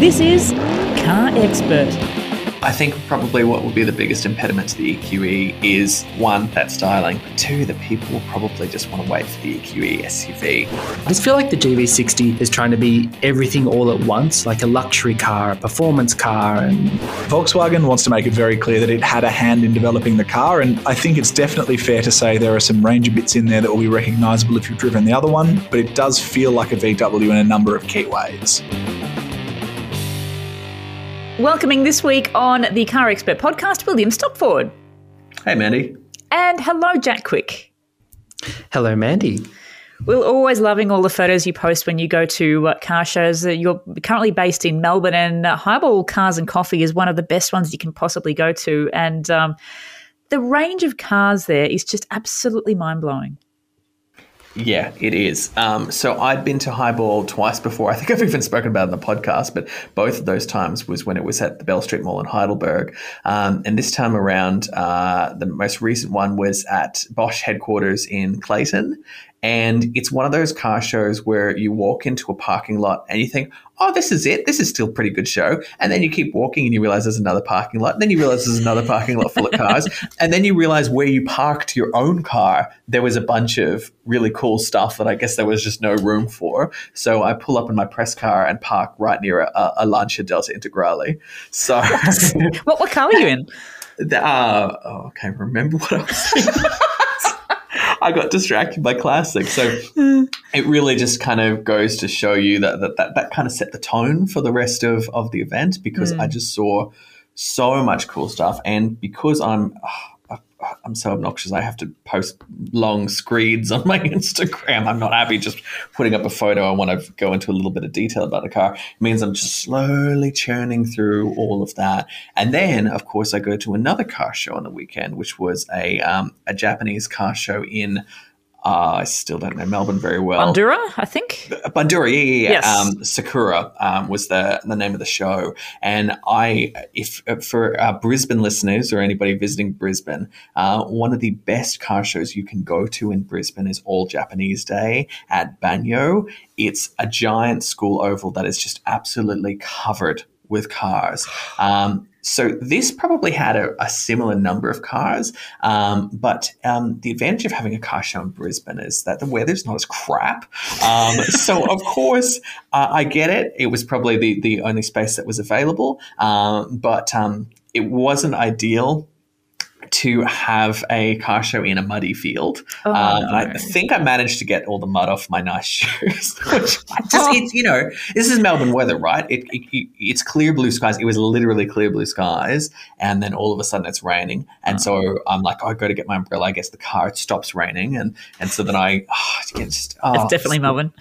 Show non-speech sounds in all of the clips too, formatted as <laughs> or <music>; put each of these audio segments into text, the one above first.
This is Car Expert. I think probably what will be the biggest impediment to the EQE is one, that styling. but Two, that people will probably just want to wait for the EQE SUV. I just feel like the GV60 is trying to be everything all at once, like a luxury car, a performance car, and Volkswagen wants to make it very clear that it had a hand in developing the car, and I think it's definitely fair to say there are some Ranger bits in there that will be recognisable if you've driven the other one, but it does feel like a VW in a number of key ways. Welcoming this week on the Car Expert podcast, William Stopford. Hey, Mandy. And hello, Jack Quick. hello, Mandy. We're always loving all the photos you post when you go to uh, car shows. Uh, You're currently based in Melbourne, and uh, Highball Cars and Coffee is one of the best ones you can possibly go to. And um, the range of cars there is just absolutely mind blowing. Yeah, it is. Um, so I'd been to Highball twice before. I think I've even spoken about it in the podcast, but both of those times was when it was at the Bell Street Mall in Heidelberg. Um, and this time around, uh, the most recent one was at Bosch headquarters in Clayton. And it's one of those car shows where you walk into a parking lot and you think, oh, this is it. This is still a pretty good show. And then you keep walking and you realize there's another parking lot. And then you realize there's another parking lot full of cars. <laughs> and then you realize where you parked your own car, there was a bunch of really cool stuff that I guess there was just no room for. So I pull up in my press car and park right near a, a Lancia Delta Integrale. So, What, what car were you in? <laughs> the- uh, oh, I can't remember what I was <laughs> I got distracted by classic. So <laughs> it really just kind of goes to show you that that, that, that kind of set the tone for the rest of, of the event because I mm. just saw so much cool stuff. And because I'm ah, I'm so obnoxious, I have to post long screeds on my <laughs> Instagram. I'm not happy just putting up a photo. I want to go into a little bit of detail about the car. It means I'm just slowly churning through all of that. And then, of course, I go to another car show on the weekend, which was a um, a Japanese car show in. Uh, I still don't know Melbourne very well. Bundoora, I think. Bundoora, yeah, yeah, yeah. Yes. Um, Sakura um, was the the name of the show, and I, if for uh, Brisbane listeners or anybody visiting Brisbane, uh, one of the best car shows you can go to in Brisbane is All Japanese Day at Banyo. It's a giant school oval that is just absolutely covered with cars. Um, so this probably had a, a similar number of cars, um, but um, the advantage of having a car show in Brisbane is that the weather's not as crap. Um, so of course, uh, I get it. It was probably the the only space that was available, um, but um, it wasn't ideal to have a car show in a muddy field. Oh, um, and I think I managed to get all the mud off my nice <laughs> shoes. Which just, it's, you know, this is Melbourne weather, right? It, it, it's clear blue skies. It was literally clear blue skies. And then all of a sudden it's raining. And so I'm like, oh, I go to get my umbrella. I guess the car, it stops raining. And, and so then I, oh, it's just, oh, It's definitely Melbourne.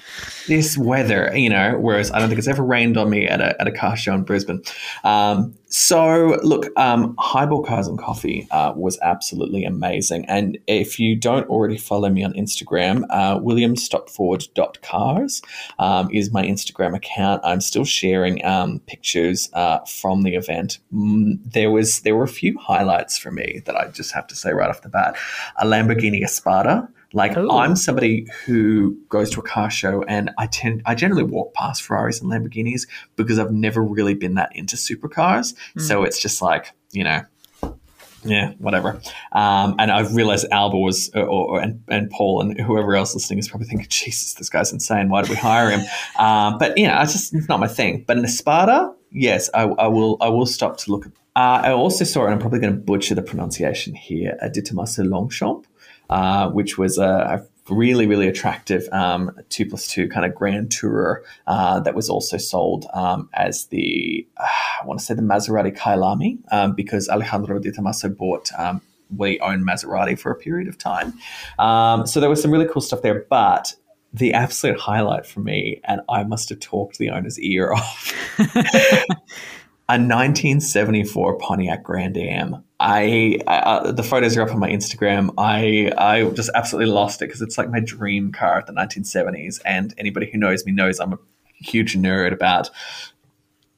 this weather, you know, whereas I don't think it's ever rained on me at a, at a car show in Brisbane. Um, so, look, um, Highball Cars and Coffee uh, was absolutely amazing. And if you don't already follow me on Instagram, uh, williamstopford.cars um, is my Instagram account. I'm still sharing um, pictures uh, from the event. Mm, there was there were a few highlights for me that I just have to say right off the bat. A Lamborghini Espada. Like Ooh. I'm somebody who goes to a car show and I tend I generally walk past Ferraris and Lamborghinis because I've never really been that into supercars. So it's just like, you know, yeah, whatever. Um, and I've realized Alborz, or, or and, and Paul and whoever else listening is probably thinking, Jesus, this guy's insane. Why did we hire him? <laughs> um, but you know, it's just it's not my thing. But an Espada, yes, I, I will. I will stop to look at. Uh, I also saw, and I'm probably going to butcher the pronunciation here, a de Tomaso Longchamp, uh, which was a, a really, really attractive um, two plus two kind of grand tourer uh, that was also sold um, as the, uh, I want to say the Maserati Kyalami, um, because Alejandro de Tomaso bought. Um, we owned Maserati for a period of time. Um, so there was some really cool stuff there, but the absolute highlight for me, and I must have talked the owner's ear off, <laughs> <laughs> a 1974 Pontiac Grand Am. I, I uh, the photos are up on my Instagram. I I just absolutely lost it because it's like my dream car of the 1970s, and anybody who knows me knows I'm a huge nerd about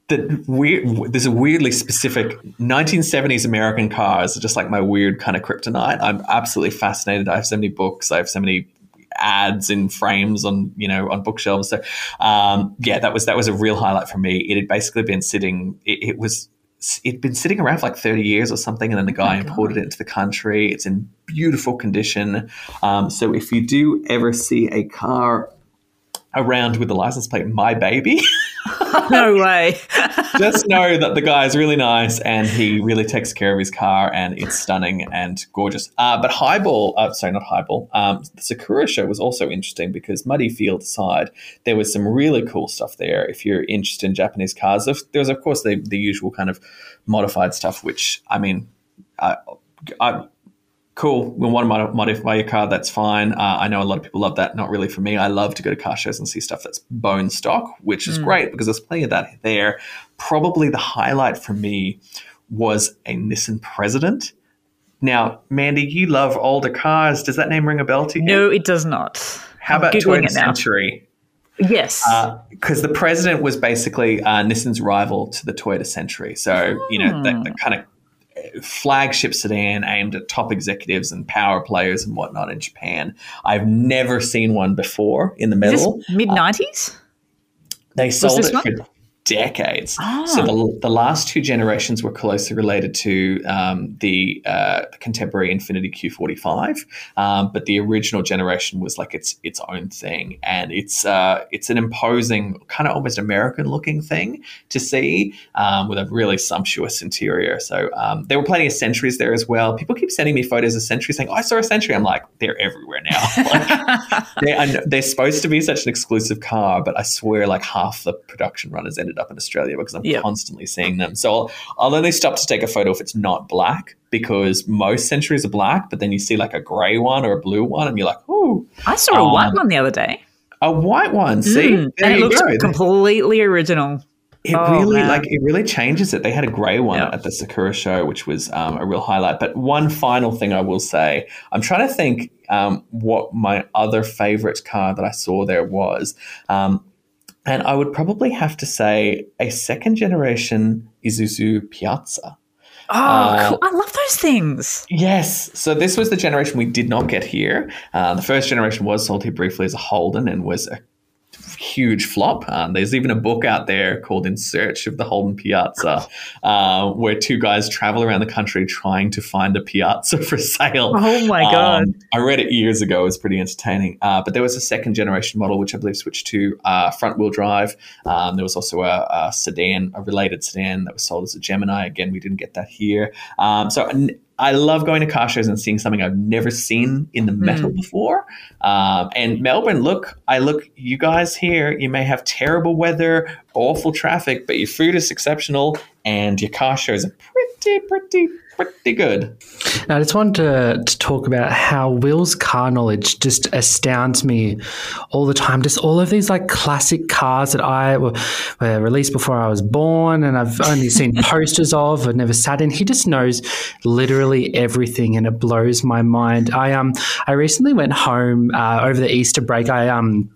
the weird. There's a weirdly specific 1970s American cars, are just like my weird kind of kryptonite. I'm absolutely fascinated. I have so many books. I have so many ads in frames on you know on bookshelves. So um, yeah, that was that was a real highlight for me. It had basically been sitting. It, it was it'd been sitting around for like 30 years or something and then the guy oh imported it into the country it's in beautiful condition um, so if you do ever see a car around with the license plate my baby <laughs> no way. <laughs> Just know that the guy is really nice and he really takes care of his car and it's stunning and gorgeous. Uh, but Highball, uh, sorry, not Highball, um, the Sakura show was also interesting because Muddy Field side there was some really cool stuff there. If you're interested in Japanese cars, there was, of course, the, the usual kind of modified stuff, which, I mean, I, I, cool. We want to modify your car. That's fine. Uh, I know a lot of people love that. Not really for me. I love to go to car shows and see stuff that's bone stock, which is mm. great because there's plenty of that there. Probably the highlight for me was a Nissan President. Now, Mandy, you love older cars. Does that name ring a bell to you? No, it does not. How about Toyota Century? Yes. Because uh, the president was basically uh, Nissan's rival to the Toyota Century. So, you know, the, the, kind of flagship sedan aimed at top executives and power players and whatnot in Japan. I've never seen one before in the middle. Mid nineties. Uh, they sold it one? for decades. Ah. So the, the last two generations were closely related to um, the, uh, contemporary Infiniti Q45, um, but the original generation was like its its own thing, and it's uh, it's an imposing, kind of almost American looking thing to see um, with a really sumptuous interior. So um, there were plenty of Centuries there as well. People keep sending me photos of Centuries saying, oh, "I saw a Century." I'm like, they're everywhere now. <laughs> like, <laughs> they're, they're supposed to be such an exclusive car, but I swear, like half the production runners ended ended up in Australia because I'm constantly seeing them. So I'll, I'll only stop to take a photo if it's not black because most centuries are black, but then you see like a grey one or a blue one and you're like, oh. I saw a um, white one the other day. A white one, see? Mm, and it looks go. completely original. It oh, really man. like it really changes it. They had a grey one at the Sakura show, which was um, a real highlight. But one final thing I will say, I'm trying to think um, what my other favorite car that I saw there was. Um, and I would probably have to say a second generation Isuzu Piazza. Oh, uh, cool. I love those things. Yes. So this was the generation we did not get here. Uh, the first generation was sold here briefly as a Holden and was a huge flop. Um, there's even a book out there called In Search of the Holden Piazza, uh, where two guys travel around the country trying to find a piazza for sale. Oh my God. Um, I read it years ago. It was pretty entertaining. Uh, but there was a second generation model, which I believe switched to uh, front wheel drive. Um, there was also a, a, sedan, a related sedan that was sold as a Gemini. Again, we didn't get that here. Um, so I love going to car shows and seeing something I've never seen in the metal mm. before. Um, and Melbourne, look, I look, you guys here, you may have terrible weather, awful traffic, but your food is exceptional and your car shows are pretty, pretty, pretty good. Now, I just wanted to, to, talk about how Will's car knowledge just astounds me all the time. Just all of these like classic cars that I were, were released before I was born, and I've only seen <laughs> posters of, but never sat in. He just knows literally everything, and it blows my mind. I um I recently went home uh, over the Easter break. I um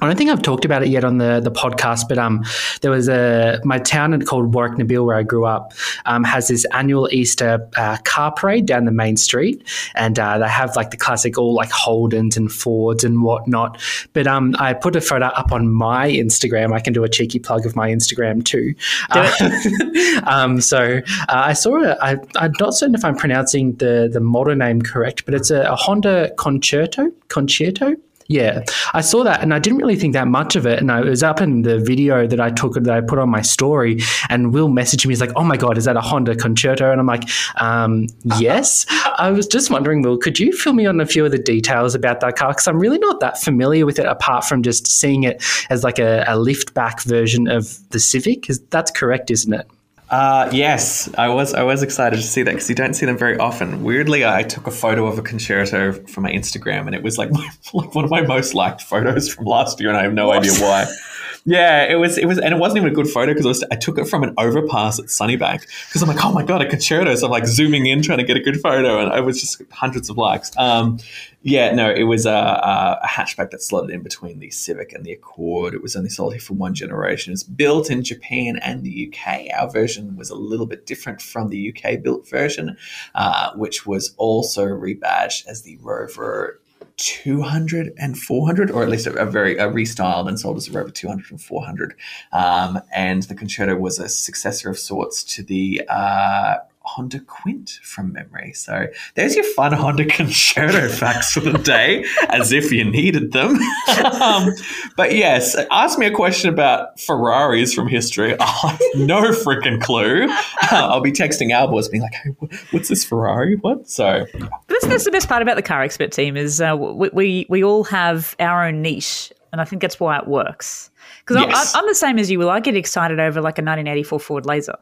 I don't think I've talked about it yet on the, the podcast, but um, there was a my town called Warwick Nabil where I grew up um, has this annual Easter uh, car parade down the main street, and uh, they have like the classic all like Holdens and Fords and whatnot. But um, I put a photo up on my Instagram. I can do a cheeky plug of my Instagram too. Uh, <laughs> um, so uh, I saw it. I, I'm not certain if I'm pronouncing the the model name correct, but it's a, a Honda Concerto. Concerto. Yeah, I saw that and I didn't really think that much of it. And I was up in the video that I took that I put on my story, and Will messaged me. He's like, "Oh my god, is that a Honda Concerto?" And I'm like, um, "Yes." I was just wondering, Will, could you fill me on a few of the details about that car? Because I'm really not that familiar with it, apart from just seeing it as like a, a lift back version of the Civic. That's correct, isn't it? Uh, yes, I was. I was excited to see that because you don't see them very often. Weirdly, I took a photo of a concerto from my Instagram, and it was like my, <laughs> like one of my most liked photos from last year, and I have no what? idea why. <laughs> Yeah, it was. It was, and it wasn't even a good photo because I took it from an overpass at Sunnybank because I'm like, oh my god, a concerto. So I'm like zooming in trying to get a good photo, and it was just hundreds of likes. Um, yeah, no, it was a, a, hatchback that slotted in between the Civic and the Accord. It was only sold here for one generation. It's built in Japan and the UK. Our version was a little bit different from the UK built version, uh, which was also rebadged as the Rover 200 and 400, or at least a, a very a restyled and sold as a Rover 200 and 400. Um, and the Concerto was a successor of sorts to the uh, Honda Quint from memory. So there's your fun Honda Concerto <laughs> facts for the day, as if you needed them. <laughs> um, but yes, ask me a question about Ferraris from history. <laughs> I have no freaking clue. I'll be texting Albos being like, hey, what's this Ferrari? What? So. That's, that's the best part about the car expert team is uh, we, we, we all have our own niche. And I think that's why it works. Because yes. I'm, I'm the same as you, Will. I get excited over like a 1984 Ford Laser.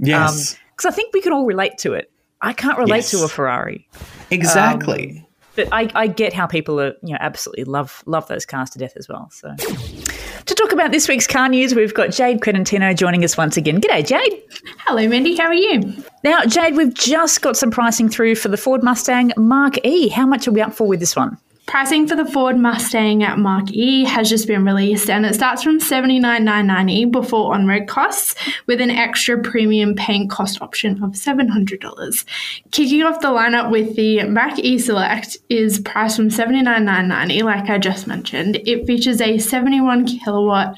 Yes. Um, because I think we can all relate to it. I can't relate yes. to a Ferrari. Exactly. Um, but I, I get how people are, you know, absolutely love love those cars to death as well. So to talk about this week's car news, we've got Jade Credentino joining us once again. G'day, Jade. Hello, Mandy. How are you? Now, Jade, we've just got some pricing through for the Ford Mustang Mark E. How much are we up for with this one? Pricing for the Ford Mustang at Mark E has just been released and it starts from $79,990 before on road costs with an extra premium paint cost option of $700. Kicking off the lineup with the Mac E Select is priced from $79,990, like I just mentioned. It features a 71 kilowatt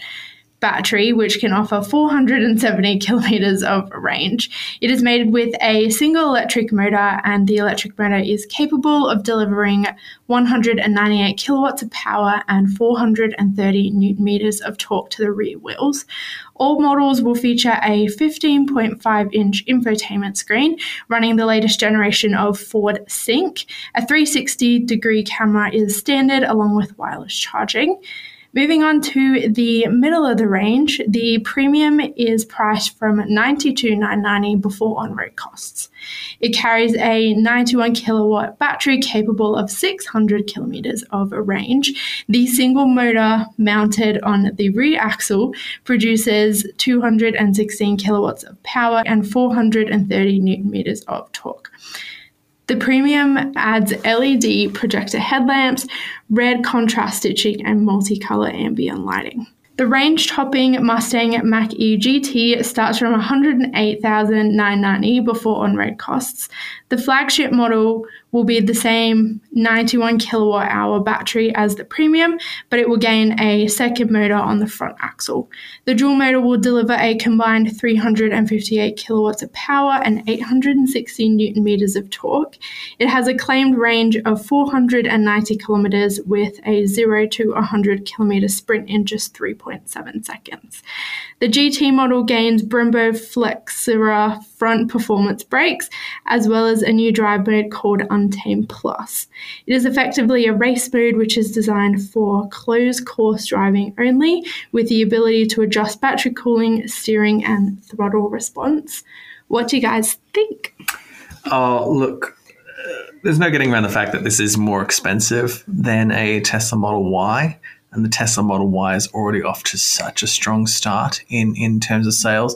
battery, which can offer 470 kilometers of range. It is made with a single electric motor, and the electric motor is capable of delivering 198 kilowatts of power and 430 newton meters of torque to the rear wheels. All models will feature a 15.5 inch infotainment screen running the latest generation of Ford Sync. A 360 degree camera is standard along with wireless charging. Moving on to the middle of the range, the premium is priced from $92,990 before on road costs. It carries a 91 kilowatt battery capable of 600 kilometers of range. The single motor mounted on the rear axle produces 216 kilowatts of power and 430 newton meters of torque. The premium adds LED projector headlamps, red contrast stitching, and multicolor ambient lighting. The range topping Mustang Mach E GT starts from $108,990 before on road costs. The flagship model will be the same 91 kilowatt hour battery as the premium, but it will gain a second motor on the front axle. The dual motor will deliver a combined 358 kilowatts of power and 860 newton meters of torque. It has a claimed range of 490 kilometers with a 0 to 100 kilometer sprint in just 3.7 seconds. The GT model gains Brembo Flexura front performance brakes, as well as a new drive mode called Untamed Plus. It is effectively a race mode which is designed for closed course driving only, with the ability to adjust battery cooling, steering, and throttle response. What do you guys think? Oh, look, uh, there's no getting around the fact that this is more expensive than a Tesla Model Y and the Tesla Model Y is already off to such a strong start in in terms of sales.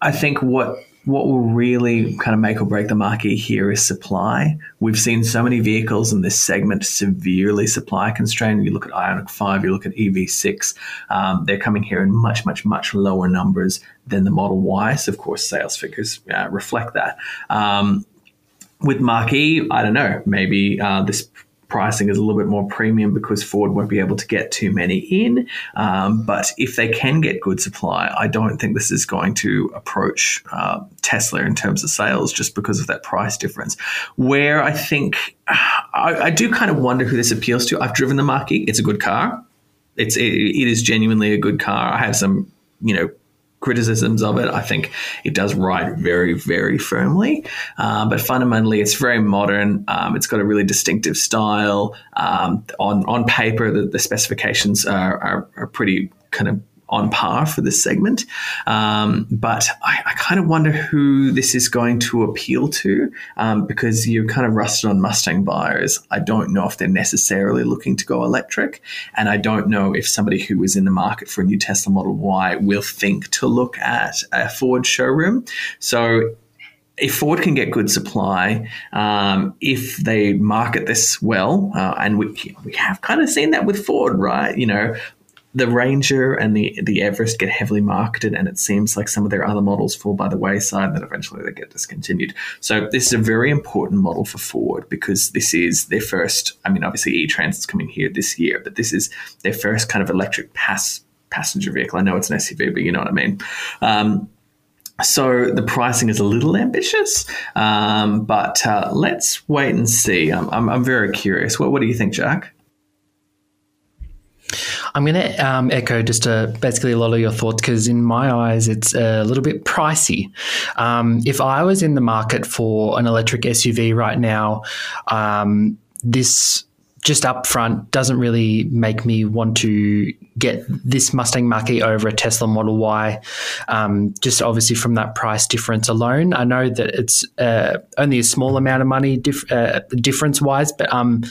I think what what will really kind of make or break the market here is supply. We've seen so many vehicles in this segment severely supply constrained. You look at Ioniq 5, you look at EV6, um, they're coming here in much, much, much lower numbers than the Model Y. So, of course, sales figures uh, reflect that. Um, with Mark I don't know, maybe uh, this pricing is a little bit more premium because Ford won't be able to get too many in. Um, but if they can get good supply, I don't think this is going to approach uh, Tesla in terms of sales just because of that price difference. Where I think I, I do kind of wonder who this appeals to. I've driven the Mach-E; it's a good car. It's it, it is genuinely a good car. I have some you know criticisms of it. I think it does ride very, very firmly, uh, but fundamentally, it's very modern. Um, it's got a really distinctive style. Um, on on paper, the, the specifications are, are, are pretty kind of on par for this segment. Um, but I, I, kind of wonder who this is going to appeal to um, because you're kind of rusted on Mustang buyers. I don't know if they're necessarily looking to go electric. And I don't know if somebody who is in the market for a new Tesla Model Y will think to look at a Ford showroom. So if Ford can get good supply, um, if they market this well, uh, and we, we have kind of seen that with Ford, right? You know, the Ranger and the the Everest get heavily marketed, and it seems like some of their other models fall by the wayside. and then eventually they get discontinued. So this is a very important model for Ford because this is their first. I mean, obviously E-Transit's coming here this year, but this is their first kind of electric pass passenger vehicle. I know it's an SUV, but you know what I mean. Um, so the pricing is a little ambitious, um, but uh, let's wait and see. I'm, I'm, I'm very curious. What, what do you think, Jack? I'm going to um, echo just uh, basically a lot of your thoughts because, in my eyes, it's a little bit pricey. Um, if I was in the market for an electric SUV right now, um, this just up front doesn't really make me want to get this Mustang Mach-E over a Tesla Model Y. Um, just obviously from that price difference alone, I know that it's uh, only a small amount of money dif- uh, difference wise, but um,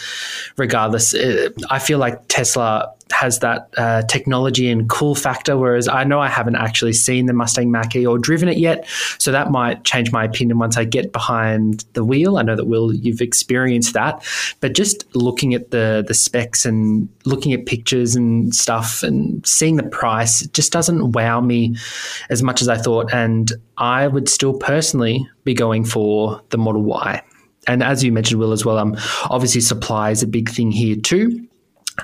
regardless, uh, I feel like Tesla has that uh, technology and cool factor. Whereas I know I haven't actually seen the Mustang Mach E or driven it yet, so that might change my opinion once I get behind the wheel. I know that Will, you've experienced that, but just looking at the the specs and looking at pictures and stuff and seeing the price, it just doesn't wow me as much as I thought. And I would still personally be going for the Model Y. And as you mentioned, Will, as well, um, obviously supply is a big thing here too.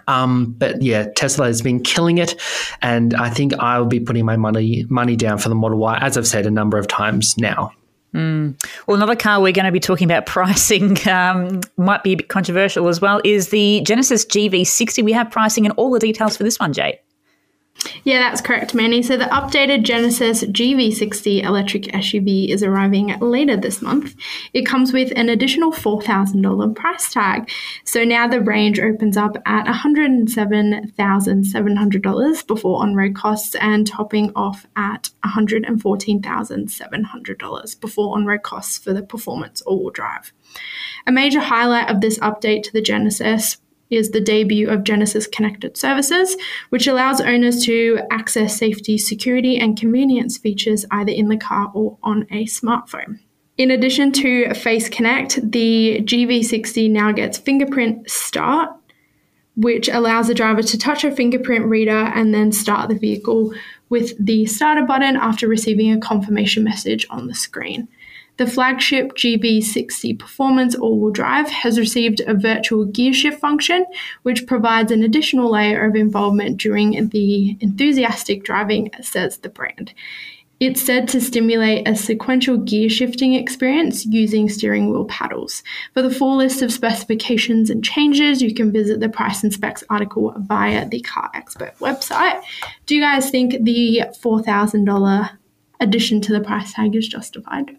Um, but yeah, Tesla has been killing it, and I think I'll be putting my money money down for the Model Y, as I've said a number of times now. Mm. Well, another car we're going to be talking about <laughs> pricing um, might be a bit controversial as well is the Genesis GV60. We have pricing and all the details for this one, Jade. Yeah, that's correct, Manny. So the updated Genesis GV60 electric SUV is arriving later this month. It comes with an additional $4,000 price tag. So now the range opens up at $107,700 before on-road costs and topping off at $114,700 before on-road costs for the performance all-wheel drive. A major highlight of this update to the Genesis is the debut of Genesis Connected Services, which allows owners to access safety, security, and convenience features either in the car or on a smartphone. In addition to Face Connect, the GV60 now gets fingerprint start, which allows the driver to touch a fingerprint reader and then start the vehicle with the starter button after receiving a confirmation message on the screen. The flagship GV60 Performance all wheel drive has received a virtual gear shift function, which provides an additional layer of involvement during the enthusiastic driving, says the brand. It's said to stimulate a sequential gear shifting experience using steering wheel paddles. For the full list of specifications and changes, you can visit the price and specs article via the Car Expert website. Do you guys think the $4,000 addition to the price tag is justified?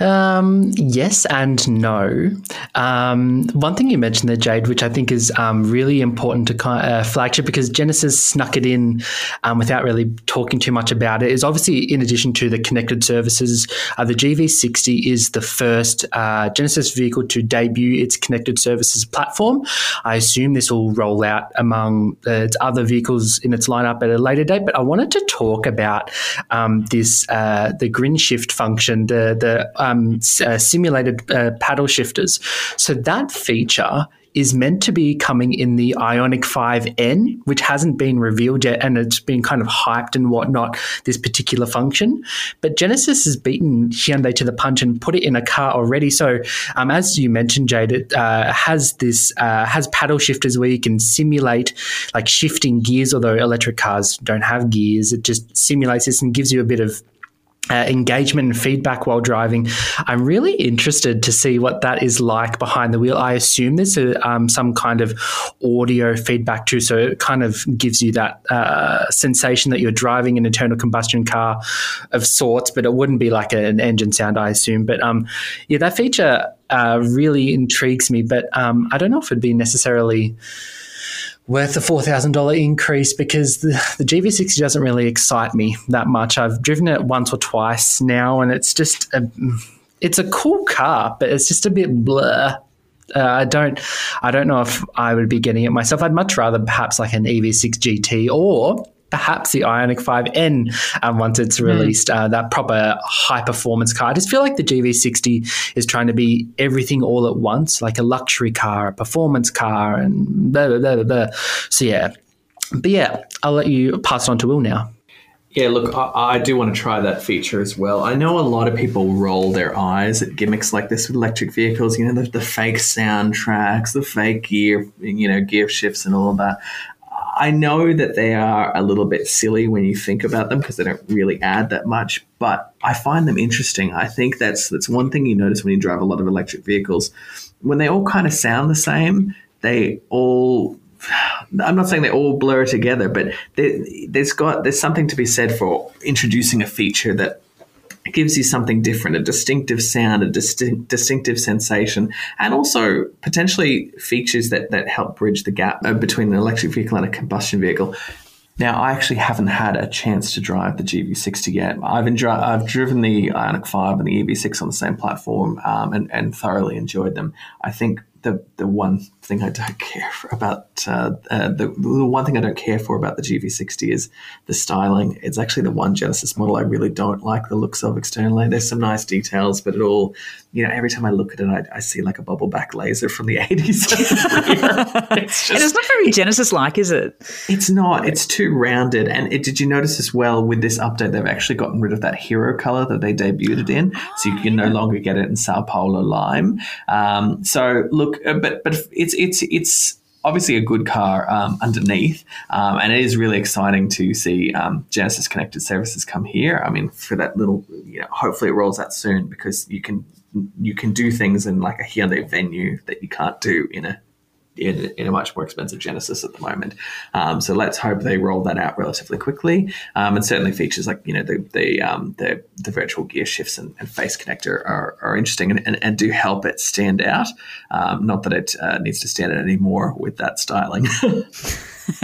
Um, yes and no. Um, one thing you mentioned there, Jade, which I think is um, really important to uh, flagship because Genesis snuck it in um, without really talking too much about it, is obviously in addition to the connected services, uh, the GV60 is the first uh, Genesis vehicle to debut its connected services platform. I assume this will roll out among its other vehicles in its lineup at a later date, but I wanted to talk about um, this uh, the grin shift function, the the um, uh, simulated uh, paddle shifters. So that feature is meant to be coming in the Ioniq 5N, which hasn't been revealed yet, and it's been kind of hyped and whatnot, this particular function. But Genesis has beaten Hyundai to the punch and put it in a car already. So, um, as you mentioned, Jade, it uh, has this uh, has paddle shifters where you can simulate like shifting gears, although electric cars don't have gears. It just simulates this and gives you a bit of uh, engagement and feedback while driving. I'm really interested to see what that is like behind the wheel. I assume there's a, um, some kind of audio feedback too, so it kind of gives you that uh, sensation that you're driving an internal combustion car of sorts, but it wouldn't be like an engine sound, I assume. But um, yeah, that feature uh, really intrigues me, but um, I don't know if it'd be necessarily worth the $4,000 increase because the, the GV60 doesn't really excite me that much. I've driven it once or twice now and it's just a, it's a cool car, but it's just a bit blur. Uh, I don't, I don't know if I would be getting it myself. I'd much rather perhaps like an EV6 GT or perhaps the Ioniq 5N um, once it's released, uh, that proper high performance car. I just feel like the GV60 is trying to be everything all at once, like a luxury car, a performance car, and blah, blah, blah, blah. So, yeah. But yeah, I'll let you pass it on to Will now. Yeah, look, I, I, do want to try that feature as well. I know a lot of people roll their eyes at gimmicks like this with electric vehicles. You know, the, the fake soundtracks, the fake gear, you know, gear shifts, and all of that. I know that they are a little bit silly when you think about them because they don't really add that much, but I find them interesting. I think that's that's one thing you notice when you drive a lot of electric vehicles. When they all kind of sound the same, they all I'm not saying they all blur together, but there's got there's something to be said for introducing a feature that it gives you something different, a distinctive sound, a distinct, distinctive sensation, and also potentially features that, that help bridge the gap uh, between an electric vehicle and a combustion vehicle. Now, I actually haven't had a chance to drive the GV60 yet. I've, enjoy- I've driven the Ioniq 5 and the EV6 on the same platform um, and, and thoroughly enjoyed them. I think the the one thing I don't <laughs> care for about uh, uh, the the one thing I don't care for about the GV60 is the styling. It's actually the one Genesis model I really don't like the looks of externally. There's some nice details, but it all you know every time I look at it, I, I see like a bubble back laser from the <laughs> 80s. <laughs> it's just, and it's not very Genesis like, is it? It's not. It's too rounded. And it, did you notice as well with this update, they've actually gotten rid of that hero color that they debuted it in, so you can no longer get it in Sao Paulo lime. Um, so look look, uh, but but it's it's it's obviously a good car um, underneath, um, and it is really exciting to see um, Genesis Connected Services come here. I mean, for that little, you know, hopefully it rolls out soon because you can you can do things in like a Hyundai venue that you can't do in a in, in a much more expensive Genesis at the moment. Um, so let's hope they roll that out relatively quickly. Um, and certainly features like you know the the um, the, the, virtual gear shifts and, and face connector are, are interesting and, and, and, do help it stand out. Um, not that it uh, needs to stand out anymore with that styling. <laughs> <laughs>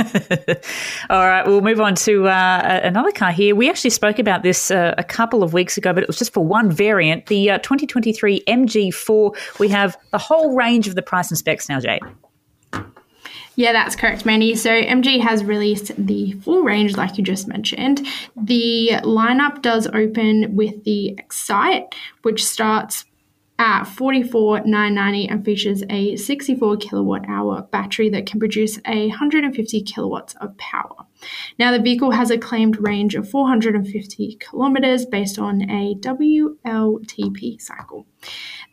All right, we'll move on to uh, another car here. We actually spoke about this uh, a couple of weeks ago, but it was just for one variant, the uh, 2023 MG4. We have the whole range of the price and specs now, Jay. Yeah, that's correct, Mandy. So MG has released the full range, like you just mentioned. The lineup does open with the Excite, which starts at 44,990 and features a 64 kilowatt hour battery that can produce a 150 kilowatts of power. Now, the vehicle has a claimed range of 450 kilometers based on a WLTP cycle.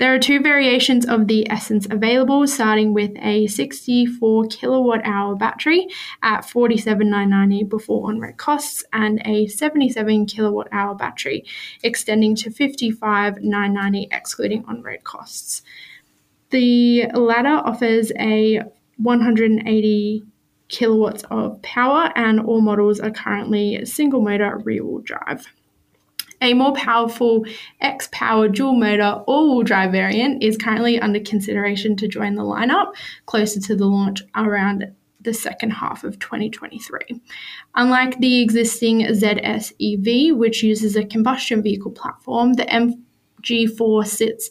There are two variations of the Essence available, starting with a 64 kilowatt hour battery at 47,990 before on road costs, and a 77 kilowatt hour battery extending to 55,990 excluding on road costs. The latter offers a 180 kilowatts of power, and all models are currently single motor rear wheel drive. A more powerful X Power dual motor all wheel drive variant is currently under consideration to join the lineup closer to the launch around the second half of 2023. Unlike the existing ZS EV, which uses a combustion vehicle platform, the MG4 sits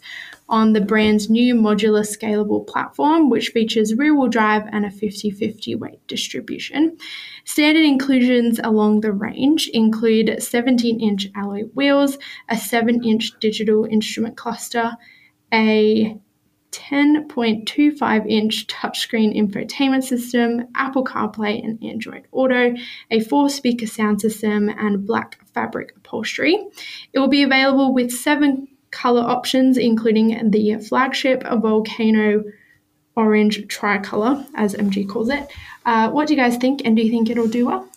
on the brand's new modular scalable platform, which features rear wheel drive and a 50 50 weight distribution. Standard inclusions along the range include 17 inch alloy wheels, a 7 inch digital instrument cluster, a 10.25 inch touchscreen infotainment system, Apple CarPlay and Android Auto, a four speaker sound system, and black fabric upholstery. It will be available with seven color options, including the flagship Volcano Orange Tricolor, as MG calls it. Uh, what do you guys think, and do you think it'll do well?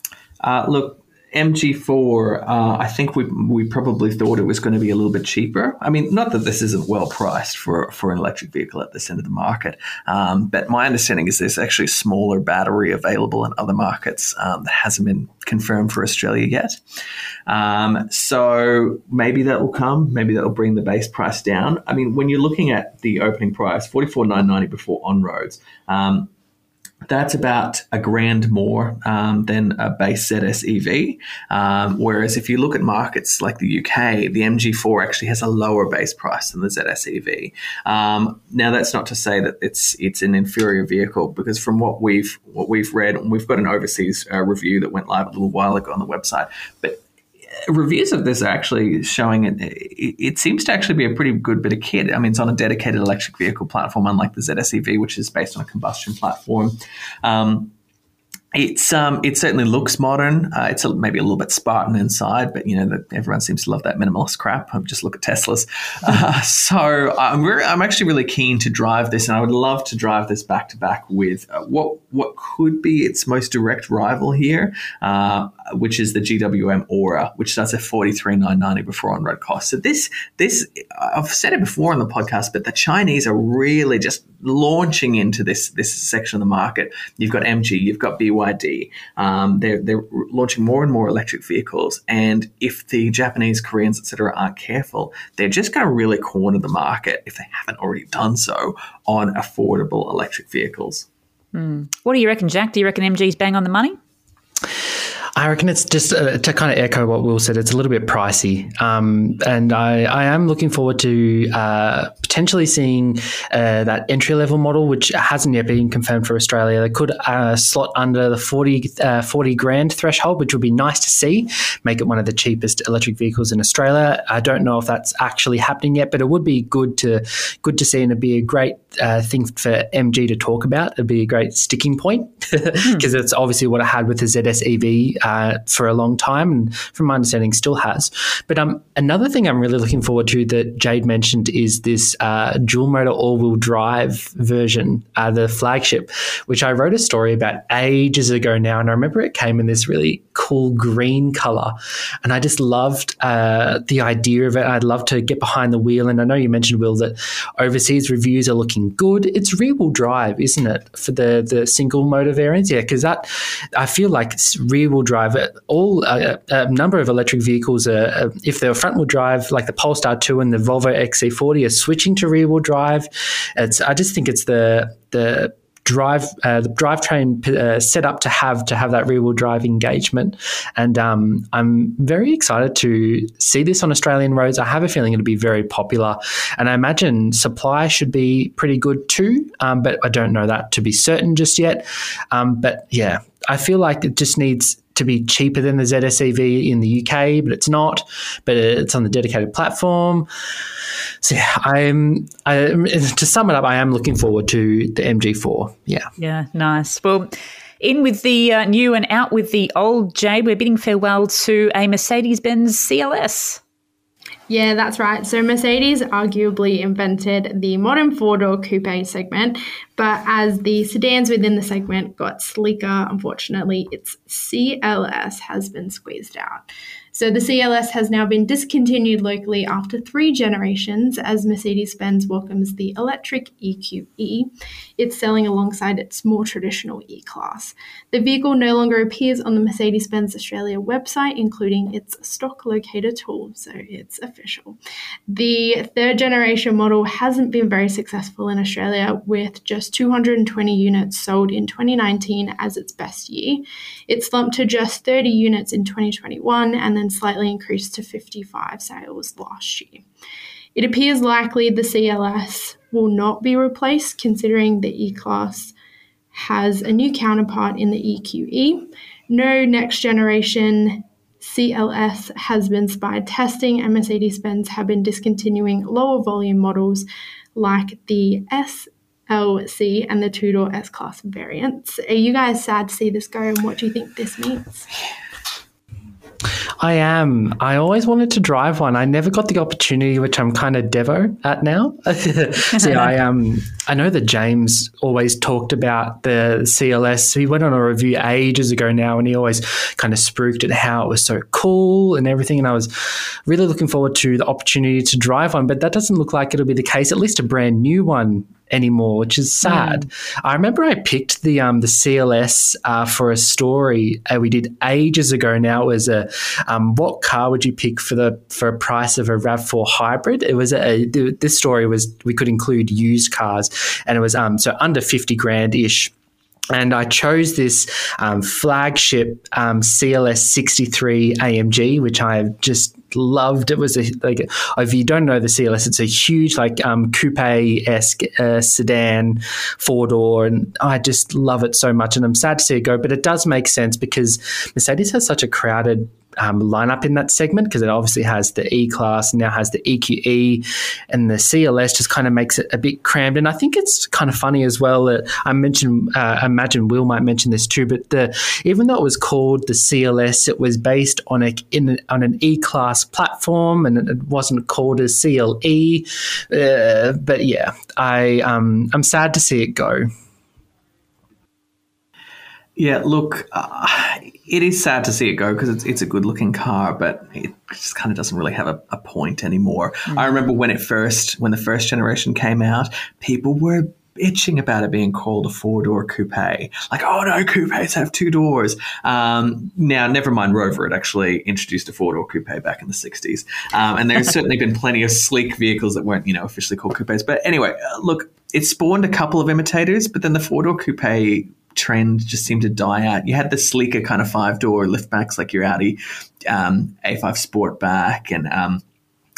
Uh, look, MG4, uh, I think we, we probably thought it was going to be a little bit cheaper. I mean, not that this isn't well priced for, for an electric vehicle at this end of the market, um, but my understanding is there's actually a smaller battery available in other markets um, that hasn't been confirmed for Australia yet. Um, so maybe that will come. Maybe that will bring the base price down. I mean, when you're looking at the opening price, forty four nine ninety before on roads, um, that's about a grand more um, than a base ZS EV. Um, whereas if you look at markets like the UK, the MG4 actually has a lower base price than the ZS EV. Um, now that's not to say that it's it's an inferior vehicle because from what we've what we've read, and we've got an overseas uh, review that went live a little while ago on the website, but reviews of this are actually showing it, it, seems to actually be a pretty good bit of kit. I mean, it's on a dedicated electric vehicle platform, unlike the ZSEV, which is based on a combustion platform. Um, it's um, it certainly looks modern. Uh, it's a, maybe a little bit Spartan inside, but you know the, everyone seems to love that minimalist crap. Just look at Teslas. <laughs> Uh, so I'm very, I'm actually really keen to drive this, and I would love to drive this back to back with uh, what what could be its most direct rival here, uh, which is the GWM Ora, which starts at forty three nine ninety before on road cost. So this this I've said it before on the podcast, but the Chinese are really just launching into this this section of the market. You've got MG, you've got BYD. Um, they're they're launching more and more electric vehicles, and if the Japanese, Koreans, etc., aren't careful, they're just going to really corner the market if they haven't already done so on affordable electric vehicles. Mm. What do you reckon, Jack? Do you reckon MG's bang on the money? I reckon it's just uh, to kind of echo what Will said. It's a little bit pricey, um, and I, I, am looking forward to uh, potentially seeing uh, that entry level model, which hasn't yet been confirmed for Australia. They could uh, slot under the 40, uh, 40 grand threshold, which would be nice to see. Make it one of the cheapest electric vehicles in Australia. I don't know if that's actually happening yet, but it would be good to good to see, and it'd be a great uh, thing for MG to talk about. It'd be a great sticking point <laughs> because it's obviously what I had with the ZS EV for a long time, and from my understanding, still has. But um, another thing I'm really looking forward to that Jade mentioned is this uh, dual motor all wheel drive version, uh, the flagship, which I wrote a story about ages ago now, and I remember it came in this really cool green color, and I just loved uh, the idea of it. I'd love to get behind the wheel, and I know you mentioned Will that overseas reviews are looking good. It's rear wheel drive, isn't it, for the the single motor variants? Yeah, because that I feel like rear wheel drive. All uh, a number of electric vehicles are, uh, if they're front wheel drive, like the Polestar 2 and the Volvo XC40, are switching to rear wheel drive. It's I just think it's the the drive uh, the drivetrain uh, set up to have to have that rear wheel drive engagement, and um, I'm very excited to see this on Australian roads. I have a feeling it'll be very popular, and I imagine supply should be pretty good too. Um, but I don't know that to be certain just yet. Um, but yeah, I feel like it just needs to be cheaper than the ZSEV in the UK, but it's not. But it's on the dedicated platform. So yeah, I'm. I, to sum it up, I am looking forward to the MG4. Yeah. Yeah. Nice. Well. In with the uh, new and out with the old, Jade. We're bidding farewell to a Mercedes Benz CLS. Yeah, that's right. So Mercedes arguably invented the modern four door coupe segment, but as the sedans within the segment got sleeker, unfortunately, its CLS has been squeezed out. So the CLS has now been discontinued locally after three generations as Mercedes Benz welcomes the electric EQE. It's selling alongside its more traditional E Class. The vehicle no longer appears on the Mercedes Benz Australia website, including its stock locator tool, so it's official. The third generation model hasn't been very successful in Australia, with just 220 units sold in 2019 as its best year. It slumped to just 30 units in 2021 and then slightly increased to 55 sales last year. It appears likely the CLS will not be replaced, considering the E Class has a new counterpart in the EQE. No next generation CLS has been spied testing, and Mercedes Benz have been discontinuing lower volume models like the SLC and the two door S Class variants. Are you guys sad to see this go, and what do you think this means? I am. I always wanted to drive one. I never got the opportunity, which I'm kind of devo at now. <laughs> so I <laughs> um I know that James always talked about the CLS. He went on a review ages ago now, and he always kind of spruiked at how it was so cool and everything. And I was really looking forward to the opportunity to drive one, but that doesn't look like it'll be the case. At least a brand new one anymore, which is sad. Mm. I remember I picked the um, the CLS uh, for a story uh, we did ages ago. Now it was a um, what car would you pick for the for a price of a Rav Four hybrid? It was a, this story was we could include used cars, and it was um so under fifty grand ish and I chose this um, flagship um, CLS 63 AMG, which I just loved. It was a, like, if you don't know the CLS, it's a huge like um, coupe esque uh, sedan, four door, and I just love it so much. And I'm sad to see it go, but it does make sense because Mercedes has such a crowded um, lineup in that segment because it obviously has the E class, now has the EQE, and the CLS just kind of makes it a bit crammed. And I think it's kind of funny as well that I mentioned, uh, imagine Will might mention this too, but the even though it was called the CLS, it was based on a in, on an E class platform, and it wasn't called a CLE. Uh, but yeah, I um, I'm sad to see it go. Yeah, look, uh, it is sad to see it go because it's, it's a good looking car, but it just kind of doesn't really have a, a point anymore. Mm. I remember when it first, when the first generation came out, people were bitching about it being called a four door coupe. Like, oh no, coupes have two doors. Um, now, never mind Rover, it actually introduced a four door coupe back in the 60s. Um, and there's certainly been plenty of sleek vehicles that weren't, you know, officially called coupes. But anyway, uh, look, it spawned a couple of imitators, but then the four door coupe trend just seemed to die out. You had the sleeker kind of five door liftbacks like your Audi um, A5 Sportback and um,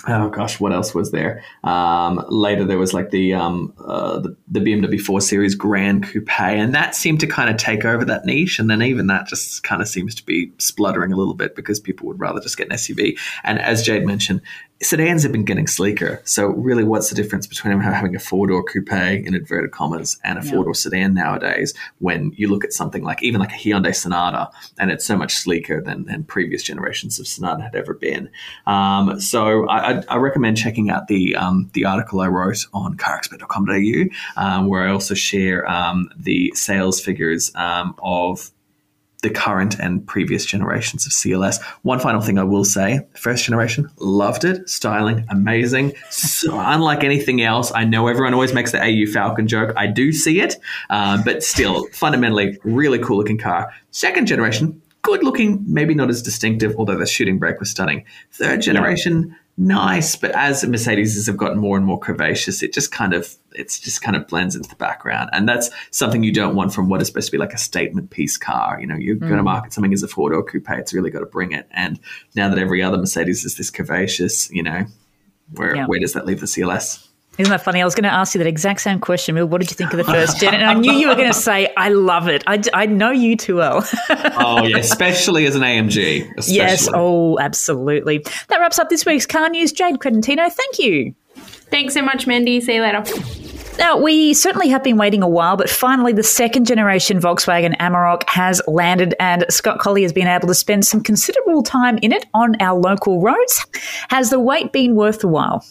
oh gosh, what else was there? Um, later, there was like the, um, uh, the, the BMW 4 Series Grand Coupe, and that seemed to kind of take over that niche. And then even that just kind of seems to be spluttering a little bit because people would rather just get an SUV. And as Jade mentioned, sedans have been getting sleeker. So really, what's the difference between having a four door coupe in inverted commas and a four door sedan nowadays? When you look at something like even like a Hyundai Sonata, and it's so much sleeker than, than previous generations of Sonata had ever been. Um, so I, I, recommend checking out the um, the article I wrote on carexpert.com.au, um, where I also share um, the sales figures um, of the current and previous generations of CLS. One final thing I will say first generation, loved it. Styling, amazing. So, unlike anything else, I know everyone always makes the AU Falcon joke. I do see it, uh, but still, fundamentally, really cool looking car. Second generation, good looking, maybe not as distinctive, although the shooting brake was stunning. Third generation, yeah nice, but as Mercedes have gotten more and more curvaceous, it just kind of it's just kind of blends into the background, and that's something you don't want from what is supposed to be like a statement piece car. You know, you're mm. going to market something as a four door coupe, it's really got to bring it. And now that every other Mercedes is this curvaceous, you know, where yeah. where does that leave the CLS? Isn't that funny? I was going to ask you that exact same question. What did you think of the first gen? And I knew you were going to say, I love it. I, I know you too well. <laughs> oh, yeah, especially as an AMG. Especially. Yes, oh, absolutely. That wraps up this week's car news. Jade Credentino, thank you. Thanks so much, Mandy. See you later. Now, we certainly have been waiting a while, but finally the second generation Volkswagen Amarok has landed and Scott Collie has been able to spend some considerable time in it on our local roads. Has the wait been worth the while?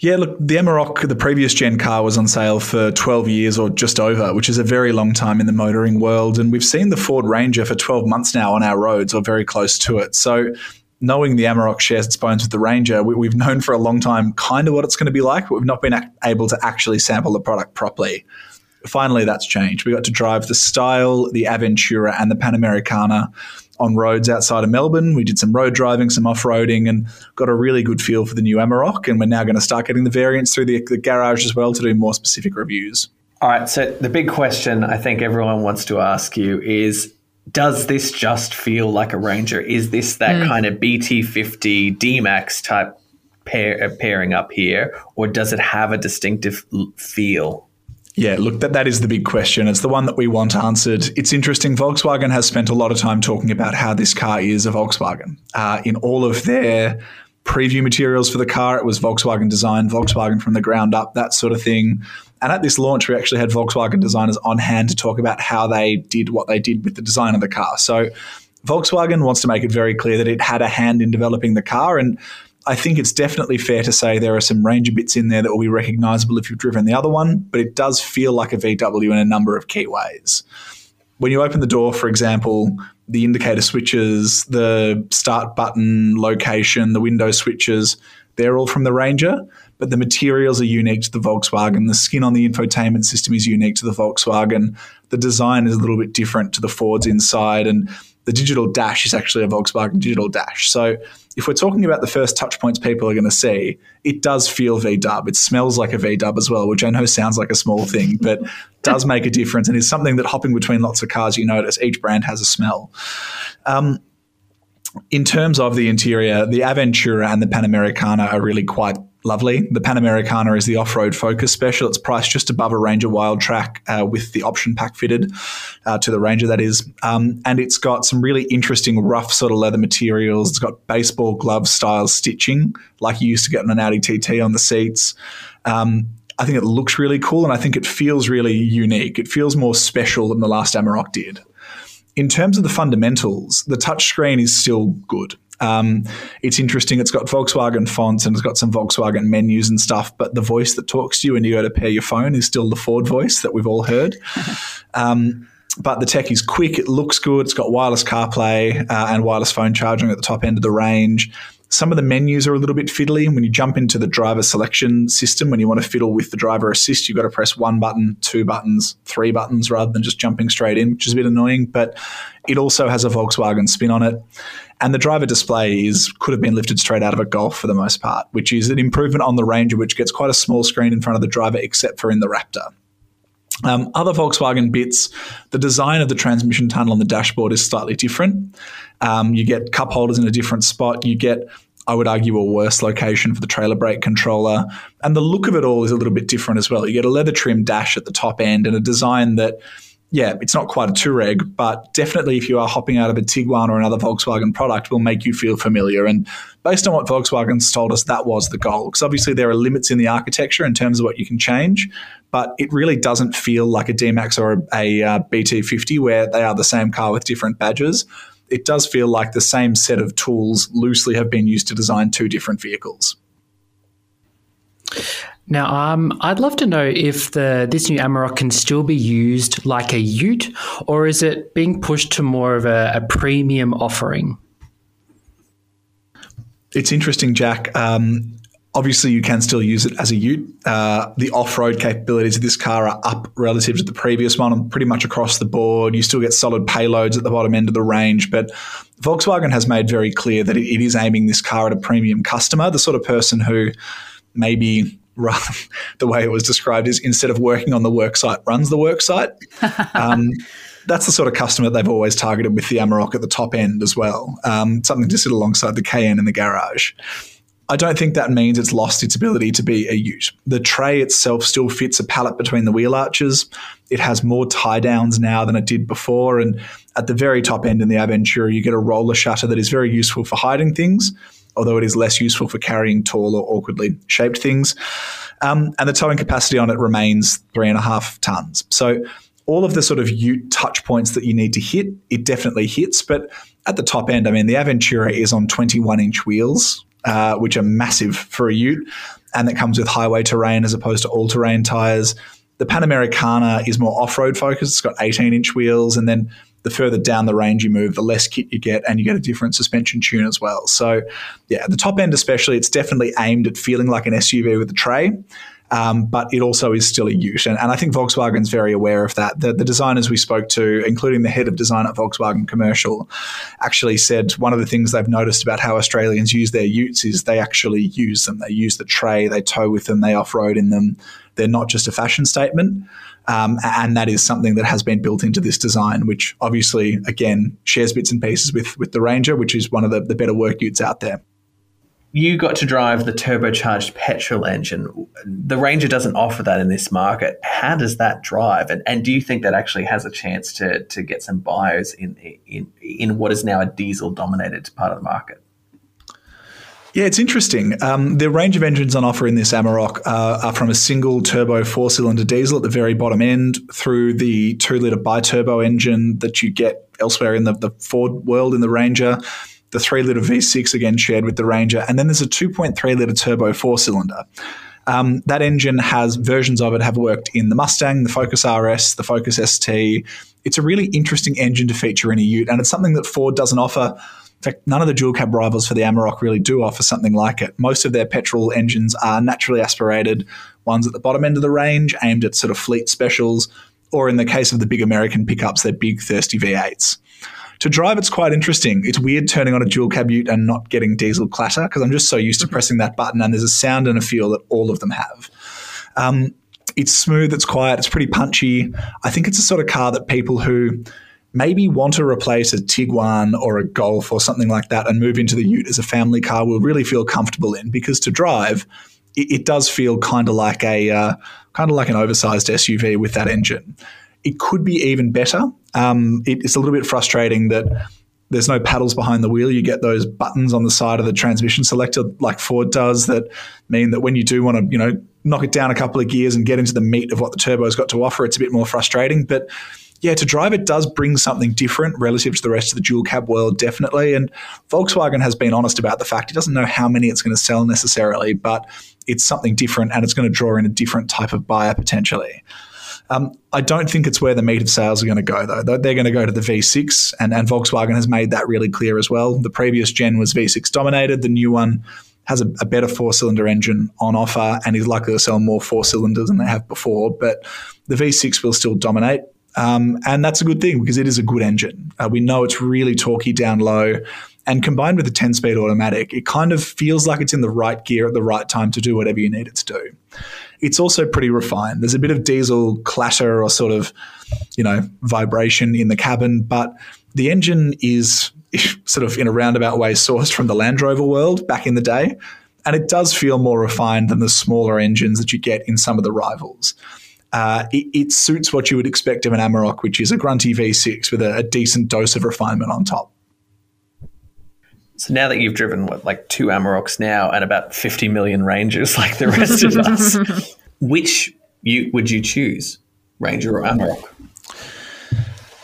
Yeah, look, the Amarok, the previous gen car, was on sale for 12 years or just over, which is a very long time in the motoring world. And we've seen the Ford Ranger for 12 months now on our roads or very close to it. So, knowing the Amarok shares its bones with the Ranger, we, have known for a long time kind of what it's going to be like, but we've not been able to actually sample the product properly. Finally, that's changed. We got to drive the Style, the Aventura, and the Panamericana on roads outside of Melbourne. We did some road driving, some off roading, and got a really good feel for the new Amarok. And we're now going to start getting the variants through the, the garage as well to do more specific reviews. All right. So, the big question I think everyone wants to ask you is does this just feel like a Ranger? Is this that mm. kind of BT50 D-Max type pair, uh, pairing up here, or does it have a distinctive feel? Yeah, look, that, that is the big question. It's the one that we want answered. It's interesting. Volkswagen has spent a lot of time talking about how this car is a Volkswagen. Uh, in all of their preview materials for the car, it was Volkswagen design, Volkswagen from the ground up, that sort of thing. And at this launch, we actually had Volkswagen designers on hand to talk about how they did what they did with the design of the car. So Volkswagen wants to make it very clear that it had a hand in developing the car. And I think it's definitely fair to say there are some Ranger bits in there that will be recognizable if you've driven the other one, but it does feel like a VW in a number of key ways. When you open the door, for example, the indicator switches, the start button location, the window switches, they're all from the Ranger, but the materials are unique to the Volkswagen. The skin on the infotainment system is unique to the Volkswagen. The design is a little bit different to the Fords inside, and the digital dash is actually a Volkswagen digital dash. So if we're talking about the first touch points people are going to see, it does feel V dub. It smells like a V dub as well, which I know sounds like a small thing, but <laughs> does make a difference and is something that hopping between lots of cars, you notice each brand has a smell. Um, in terms of the interior, the Aventura and the Panamericana are really quite lovely. The Panamericana is the off-road focus special. It's priced just above a Ranger Wildtrak uh, with the option pack fitted uh, to the Ranger, that is. Um, and it's got some really interesting rough sort of leather materials. It's got baseball glove style stitching, like you used to get on an Audi TT on the seats. Um, I think it looks really cool, and I think it feels really unique. It feels more special than the last Amarok did in terms of the fundamentals, the touchscreen is still good. Um, it's interesting. It's got Volkswagen fonts and it's got some Volkswagen menus and stuff, but the voice that talks to you when you go to pair your phone is still the Ford voice that we've all heard. <laughs> um, but the tech is quick. It looks good. It's got wireless CarPlay uh, and wireless phone charging at the top end of the range. Some of the menus are a little bit fiddly. When you jump into the driver selection system, when you want to fiddle with the driver assist, you've got to press one button, two buttons, three buttons rather than just jumping straight in, which is a bit annoying. But it also has a Volkswagen spin on it. And the driver display is could have been lifted straight out of a Golf for the most part, which is an improvement on the Ranger, which gets quite a small screen in front of the driver, except for in the Raptor. Um, other Volkswagen bits, the design of the transmission tunnel on the dashboard is slightly different. Um, you get cup holders in a different spot. You get, I would argue, a worse location for the trailer brake controller. And the look of it all is a little bit different as well. You get a leather trim dash at the top end and a design that yeah, it's not quite a Touareg, but definitely if you are hopping out of a Tiguan or another Volkswagen product, will make you feel familiar. And based on what Volkswagen's told us, that was the goal. Because obviously there are limits in the architecture in terms of what you can change, but it really doesn't feel like a D-Max or a, a uh, BT50 where they are the same car with different badges. It does feel like the same set of tools loosely have been used to design two different vehicles. Now, um, I'd love to know if the this new Amarok can still be used like a Ute, or is it being pushed to more of a, a premium offering? It's interesting, Jack. Um, obviously, you can still use it as a Ute. Uh, the off-road capabilities of this car are up relative to the previous one, pretty much across the board. You still get solid payloads at the bottom end of the range, but Volkswagen has made very clear that it, it is aiming this car at a premium customer, the sort of person who maybe rather, <laughs> the way it was described is instead of working on the worksite, runs the worksite. <laughs> Um, that's the sort of customer they've always targeted with the Amarok at the top end as well. Um, something to sit alongside the Cayenne in the garage. I don't think that means it's lost its ability to be a ute. The tray itself still fits a pallet between the wheel arches. It has more tie downs now than it did before. And at the very top end in the Aventura, you get a roller shutter that is very useful for hiding things although it is less useful for carrying tall or awkwardly shaped things. Um, and the towing capacity on it remains three and a half tons. So all of the sort of ute touch points that you need to hit, it definitely hits. But at the top end, I mean, the Aventura is on 21 inch wheels, uh, which are massive for a ute, and that comes with highway terrain as opposed to all terrain tires. The Panamericana is more off road focused. It's got 18 inch wheels, and then the further down the range you move, the less kit you get, and you get a different suspension tune as well. So, yeah, the top end especially, it's definitely aimed at feeling like an SUV with a tray. Um, but it also is still a ute. And, and, I think Volkswagen's very aware of that. The, the, designers we spoke to, including the head of design at Volkswagen Commercial, actually said one of the things they've noticed about how Australians use their utes is they actually use them. They use the tray, they tow with them, they off road in them. They're not just a fashion statement. Um, and that is something that has been built into this design, which obviously, again, shares bits and pieces with, with the Ranger, which is one of the, the better work utes out there. You got to drive the turbocharged petrol engine. The Ranger doesn't offer that in this market. How does that drive? And, and do you think that actually has a chance to, to get some buyers in, in, in what is now a diesel dominated part of the market? Yeah, it's interesting. Um, the range of engines on offer in this Amarok uh, are from a single turbo four cylinder diesel at the very bottom end through the two litre bi turbo engine that you get elsewhere in the, the Ford world in the Ranger, the three litre V6 again shared with the Ranger, and then there's a 2.3 litre turbo four cylinder. Um, that engine has versions of it have worked in the Mustang, the Focus RS, the Focus ST. It's a really interesting engine to feature in a Ute, and it's something that Ford doesn't offer in fact, none of the dual cab rivals for the Amarok really do offer something like it. Most of their petrol engines are naturally aspirated, ones at the bottom end of the range, aimed at sort of fleet specials, or in the case of the big American pickups, they're big, thirsty V8s. To drive, it's quite interesting. It's weird turning on a dual cab ute and not getting diesel clatter because I'm just so used to pressing that button, and there's a sound and a feel that all of them have. Um, it's smooth, it's quiet, it's pretty punchy. I think it's a sort of car that people who maybe want to replace a Tiguan or a Golf or something like that and move into the Ute as a family car will really feel comfortable in because to drive, it, it does feel kind of like a uh, kind of like an oversized SUV with that engine. It could be even better. Um, it, it's a little bit frustrating that there's no paddles behind the wheel. You get those buttons on the side of the transmission selector, like Ford does, that mean that when you do want to, you know, knock it down a couple of gears and get into the meat of what the turbo's got to offer, it's a bit more frustrating. But yeah, to drive it does bring something different relative to the rest of the dual cab world, definitely. And Volkswagen has been honest about the fact it doesn't know how many it's going to sell necessarily, but it's something different and it's going to draw in a different type of buyer potentially. Um, I don't think it's where the meat of sales are going to go, though. They're going to go to the V6, and, and Volkswagen has made that really clear as well. The previous gen was V6 dominated. The new one has a, a better four cylinder engine on offer and is likely to sell more four cylinders than they have before. But the V6 will still dominate. Um, and that's a good thing because it is a good engine. Uh, we know it's really torquey down low. And combined with the 10 speed automatic, it kind of feels like it's in the right gear at the right time to do whatever you need it to do. It's also pretty refined. There's a bit of diesel clatter or sort of, you know, vibration in the cabin, but the engine is <laughs> sort of in a roundabout way sourced from the Land Rover world back in the day. And it does feel more refined than the smaller engines that you get in some of the rivals uh, it, it, suits what you would expect of an Amarok, which is a grunty V6 with a, a decent dose of refinement on top. So now that you've driven what like two Amaroks now and about 50 million Rangers <laughs> like the rest of us, <laughs> which you would you choose, Ranger or Amarok?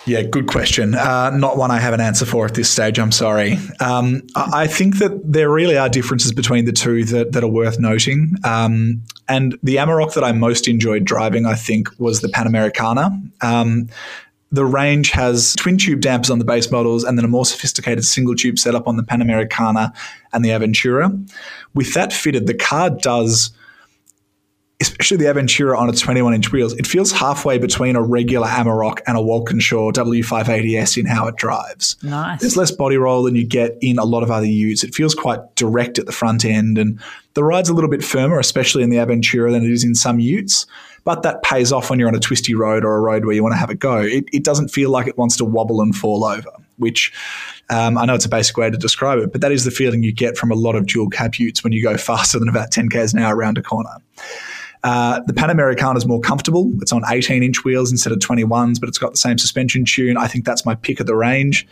Yeah, good question. Uh, not one I have an answer for at this stage. I'm sorry. Um, I think that there really are differences between the two that, that are worth noting. Um, and the Amarok that I most enjoyed driving, I think, was the Panamericana. Um, the range has twin tube dampers on the base models and then a more sophisticated single tube setup on the Panamericana and the Aventura. With that fitted, the car does especially the Aventura on its 21 inch wheels, it feels halfway between a regular Amarok and a Walkinshaw W580S in how it drives. Nice. There's less body roll than you get in a lot of other utes. It feels quite direct at the front end, and the ride's a little bit firmer, especially in the Aventura, than it is in some utes. But that pays off when you're on a twisty road or a road where you want to have a go. It, it doesn't feel like it wants to wobble and fall over, which um, I know it's a basic way to describe it, but that is the feeling you get from a lot of dual cab utes when you go <laughs> faster than about 10 k's an hour around a corner. Uh, the Panamericana is more comfortable. It's on 18 inch wheels instead of 21s, but it's got the same suspension tune. I think that's my pick of the range.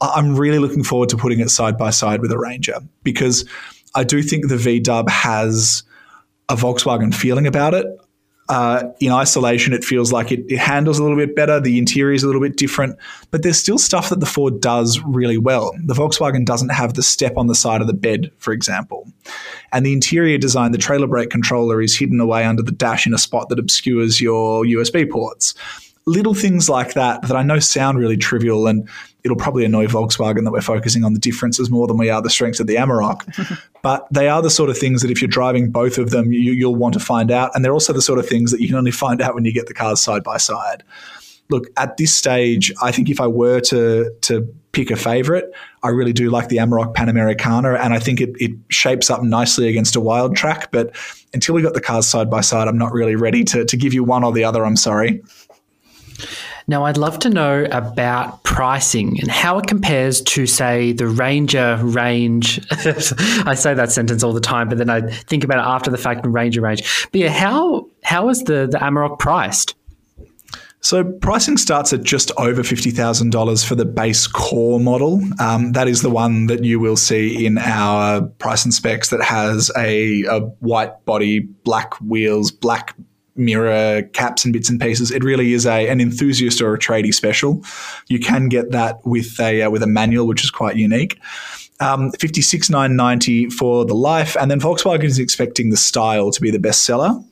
I'm really looking forward to putting it side by side with a Ranger because I do think the V Dub has a Volkswagen feeling about it uh, in isolation, it feels like it, it, handles a little bit better. The interior is a little bit different, but there's still stuff that the Ford does really well. The Volkswagen doesn't have the step on the side of the bed, for example. And the interior design, the trailer brake controller is hidden away under the dash in a spot that obscures your USB ports little things like that that I know sound really trivial and it'll probably annoy Volkswagen that we're focusing on the differences more than we are the strengths of the Amarok. <laughs> but they are the sort of things that if you're driving both of them, you, will want to find out. And they're also the sort of things that you can only find out when you get the cars side by side. Look, at this stage, I think if I were to to pick a favorite, I really do like the Amarok Panamericana, and I think it, it shapes up nicely against a Wildtrak. But until we got the cars side by side, I'm not really ready to, to give you one or the other. I'm sorry. Now, I'd love to know about pricing and how it compares to, say, the Ranger range. <laughs> I say that sentence all the time, but then I think about it after the fact and Ranger range. But yeah, how how is the the Amarok priced? So pricing starts at just over fifty thousand dollars for the base core model. Um, that is the one that you will see in our price and specs that has a, a white body, black wheels, black mirror caps and bits and pieces. It really is a an enthusiast or a tradie special. You can get that with a uh, with a manual, which is quite unique. Um, 56,990 for the life, and then Volkswagen is expecting the style to be the best seller.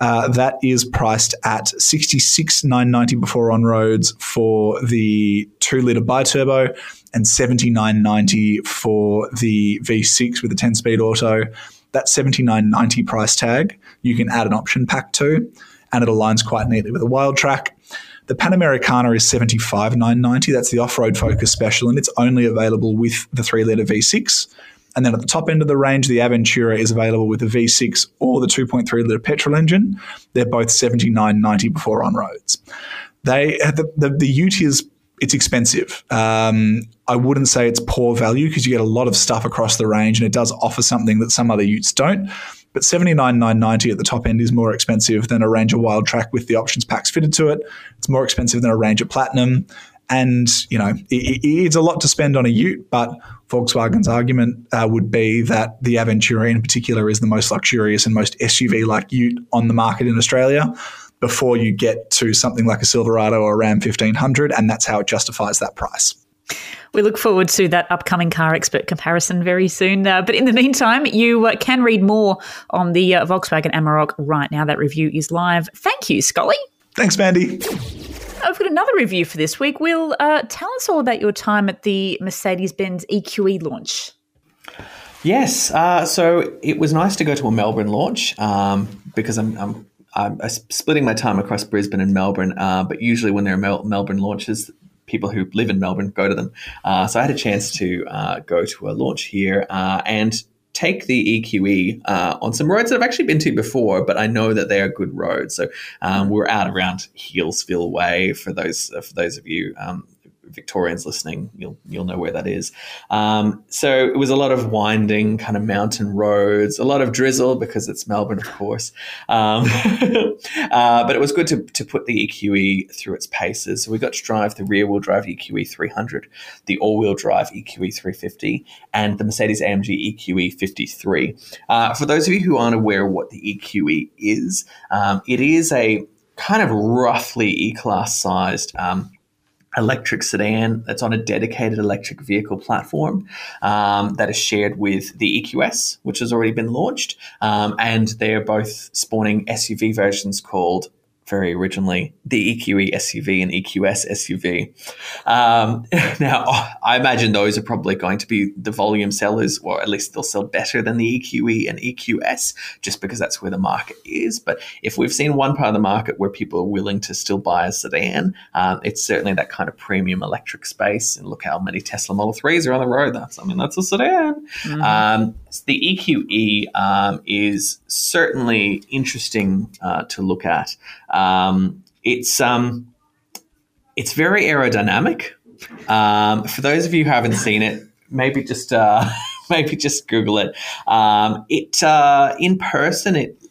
Uh, that is priced at 66,990 before on roads for the two liter biturbo and 79.90 for the V6 with the 10 speed auto. That 79.90 price tag you can add an option pack to, and it aligns quite neatly with a Wildtrak. The Panamericana is seventy five nine ninety. That's the off road focus special, and it's only available with the three liter V6. And then at the top end of the range, the Aventura is available with the V6 or the 2.3 litre petrol engine. They're both 79.90 before on roads. They the, the, the Ute is it's expensive. Um, I wouldn't say it's poor value because you get a lot of stuff across the range, and it does offer something that some other Utes don't. But seventy nine nine ninety at the top end is more expensive than a Ranger Wildtrak with the options packs fitted to it. It's more expensive than a Ranger Platinum. And, you know, it, it's a lot to spend on a ute, but Volkswagen's argument uh, would be that the Aventura in particular is the most luxurious and most SUV like ute on the market in Australia before you get to something like a Silverado or a Ram 1500. And that's how it justifies that price. We look forward to that upcoming CarExpert comparison very soon. Uh, but in the meantime, you uh, can read more on the uh, Volkswagen Amarok right now. That review is live. Thank you, Scully. Thanks, Mandy. I've got another review for this week. Will, uh, tell us all about your time at the Mercedes Benz EQE launch. Yes, uh, so it was nice to go to a Melbourne launch um, because I'm, I'm, I'm, splitting my time across Brisbane and Melbourne. Uh, but usually, when there are Mel- Melbourne launches, people who live in Melbourne go to them. Uh, so I had a chance to uh, go to a launch here uh, and take the EQE uh, on some roads that I've actually been to before, but I know that they are good roads. So um, we're out around Healesville Way for those for those of you um, Victorians listening, you'll you'll know where that is. Um, so it was a lot of winding kind of mountain roads, a lot of drizzle because it's Melbourne, of course. Um, <laughs> uh, but it was good to, to put the EQE through its paces. So we got to drive the rear wheel drive EQE 300, the all wheel drive EQE 350, and the Mercedes AMG EQE 53. Uh, for those of you who aren't aware what the EQE is, um, it is a kind of roughly E class sized um, electric sedan that's on a dedicated electric vehicle platform um, that is shared with the EQS, which has already been launched. Um, and they are both spawning SUV versions called very originally the EQE SUV and EQS SUV. Um, <laughs> now, I imagine those are probably going to be the volume sellers, or at least they'll sell better than the EQE and EQS, just because that's where the market is. But if we've seen one part of the market where people are willing to still buy a sedan, um, it's certainly that kind of premium electric space. And look how many Tesla Model 3s are on the road. That's, I mean, that's a sedan. Mm-hmm. Um, the EQE um, is certainly interesting uh, to look at. Um, it's um, it's very aerodynamic. Um, for those of you who haven't seen it, maybe just uh, <laughs> maybe just Google it. Um, it uh, in person it,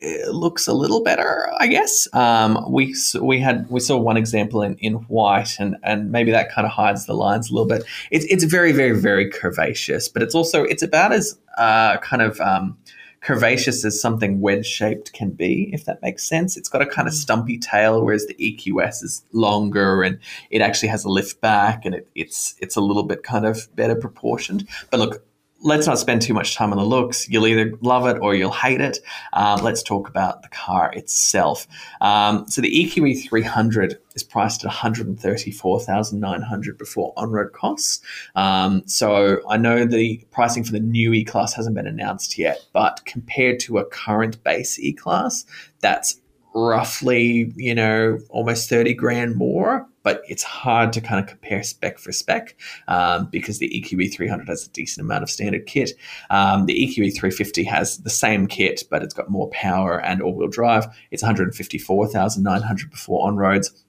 it, looks a little better, I guess. Um, we we had we saw one example in, in white, and and maybe that kind of hides the lines a little bit. It's it's very very very curvaceous, but it's also it's about as uh, kind of um, curvaceous as something wedge shaped can be, if that makes sense. It's got a kind of mm. stumpy tail, whereas the EQS is longer and it actually has a lift back and it, it's it's a little bit kind of better proportioned. But look, let's not spend too much time on the looks. You'll either love it or you'll hate it. Um, let's talk about the car itself. Um, so the EQE 300 is priced at 134,900 before on-road costs. Um, so I know the pricing for the new E-Class hasn't been announced yet, but compared to a current base E-Class, that's roughly, you know, almost 30 grand more, but it's hard to kind of compare spec for spec um, because the EQE 300 has a decent amount of standard kit. Um, the EQE 350 has the same kit, but it's got more power and all wheel drive. It's 154,900 before on roads.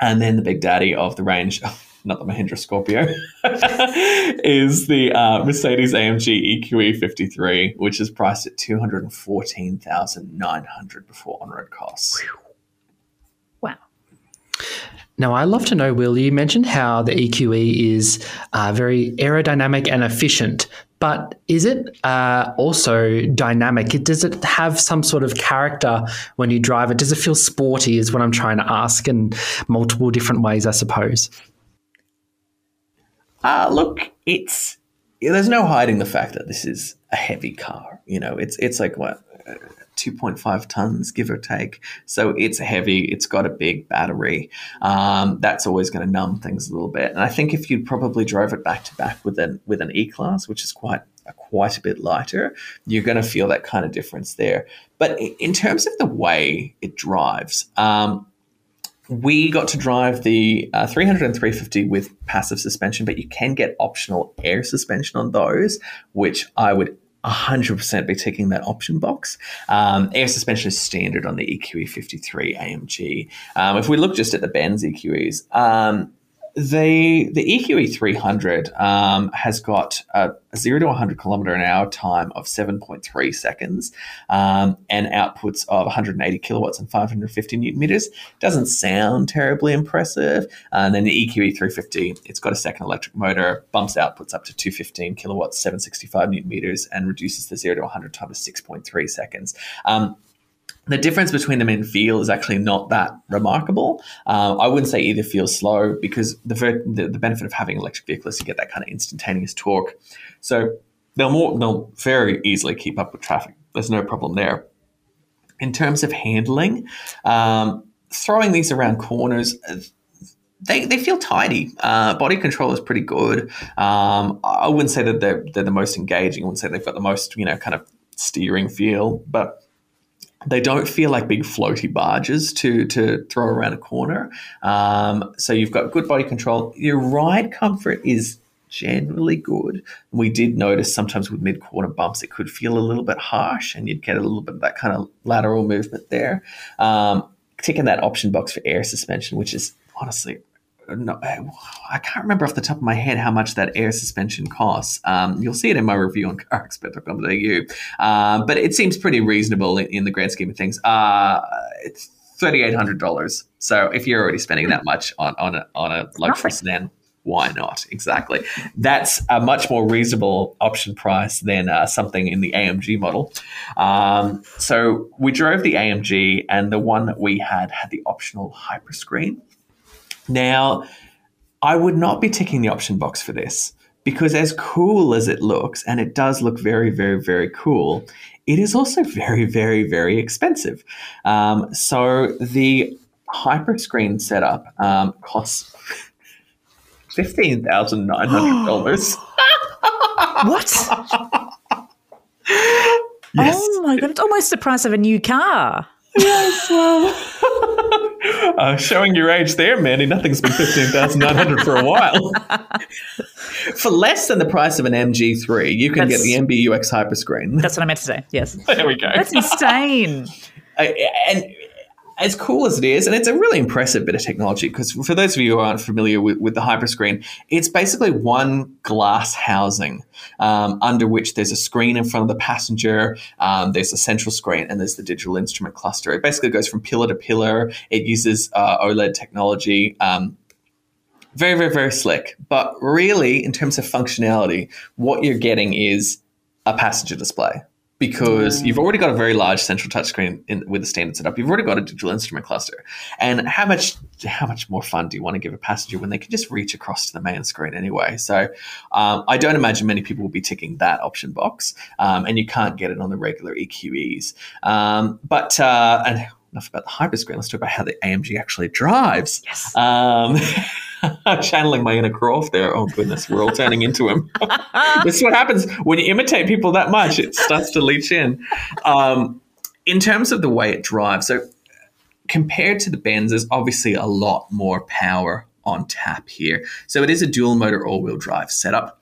And then the big daddy of the range, <laughs> not the Mahindra Scorpio, <laughs> is the uh, Mercedes AMG EQE 53, which is priced at 214,900 before on-road costs. Wow. Now, I'd love to know, Will, you mentioned how the EQE is uh, very aerodynamic and efficient, but is it uh, also dynamic? Does it have some sort of character when you drive it? Does it feel sporty, is what I'm trying to ask in multiple different ways, I suppose. Uh, look, it's there's no hiding the fact that this is a heavy car. You know, it's it's like what. 2.5 tons, give or take. So it's heavy. It's got a big battery. Um, that's always going to numb things a little bit. And I think if you probably drove it back to back with an with an E class, which is quite quite a bit lighter, you're going to feel that kind of difference there. But in terms of the way it drives, um, we got to drive the uh, 300 and 350 with passive suspension, but you can get optional air suspension on those, which I would 100% be ticking that option box. Um, air suspension is standard on the EQE 53 AMG. Um, if we look just at the Benz EQEs, um, the the EQE 300 um, has got a, a, 0 to 100 kilometer an hour time of 7.3 seconds um, and outputs of 180 kilowatts and 550 newton meters. Doesn't sound terribly impressive. And then the EQE 350, it's got a second electric motor, bumps outputs up to 215 kilowatts, 765 newton meters, and reduces the 0 to 100 time to 6.3 seconds. Um, the difference between them in feel is actually not that remarkable. Um, I wouldn't say either feels slow because the, the, the benefit of having electric vehicles is you get that kind of instantaneous torque. So they'll more they'll very easily keep up with traffic. There's no problem there. In terms of handling, um, throwing these around corners. They, they feel tidy. Uh, body control is pretty good. Um, I wouldn't say that they're, they're the most engaging. I wouldn't say they've got the most, you know, kind of steering feel, but they don't feel like big floaty barges to to throw around a corner. Um, so you've got good body control. Your ride comfort is generally good. We did notice sometimes with mid corner bumps it could feel a little bit harsh, and you'd get a little bit of that kind of lateral movement there. Um, ticking that option box for air suspension, which is honestly no, I can't remember off the top of my head how much that air suspension costs. Um, you'll see it in my review on <laughs> carexpert.com.au, uh, but it seems pretty reasonable in, in the grand scheme of things. Uh, it's thirty eight hundred dollars. So if you're already spending that much on on a, on a luxury sedan, why not? Exactly. That's a much more reasonable option price than uh, something in the AMG model. Um, so we drove the AMG, and the one that we had had the optional Hyperscreen. Now, I would not be ticking the option box for this because, as cool as it looks, and it does look very, very, very cool, it is also very, very, very expensive. Um, so the hyperscreen setup um, costs fifteen thousand nine hundred dollars. <gasps> what? Yes. Oh my god! It's almost the price of a new car. Yes, well, <laughs> <laughs> uh, showing your age there, Mandy. Nothing's been fifteen thousand nine hundred for a while. <laughs> for less than the price of an MG3, you can that's, get the MBUX Hyperscreen. That's what I meant to say. Yes, there we go. That's insane. <laughs> Uh, and as cool as it is, and it's a really impressive bit of technology because for those of you who aren't familiar with, with the hyperscreen, it's basically one glass housing um, under which there's a screen in front of the passenger, um, there's a central screen, and there's the digital instrument cluster. It basically goes from pillar to pillar. It uses uh, OLED technology. Um, very, very, very slick. But really, in terms of functionality, what you're getting is a passenger display because you've already got a very large central touchscreen with the standard setup. You've already got a digital instrument cluster, and how much how much more fun do you want to give a passenger when they can just reach across to the main screen anyway? So um, I don't imagine many people will be ticking that option box, um, and you can't get it on the regular EQEs. Um, but uh, and enough about the hyperscreen. Let's talk about how the AMG actually drives. Yes. <laughs> <laughs> Channeling my inner Croft there. Oh goodness, we're all turning into him. <laughs> this is what happens when you imitate people that much; it starts to leach in. Um, in terms of the way it drives, so compared to the Benz, there's obviously a lot more power on tap here. So it is a dual motor all-wheel drive setup.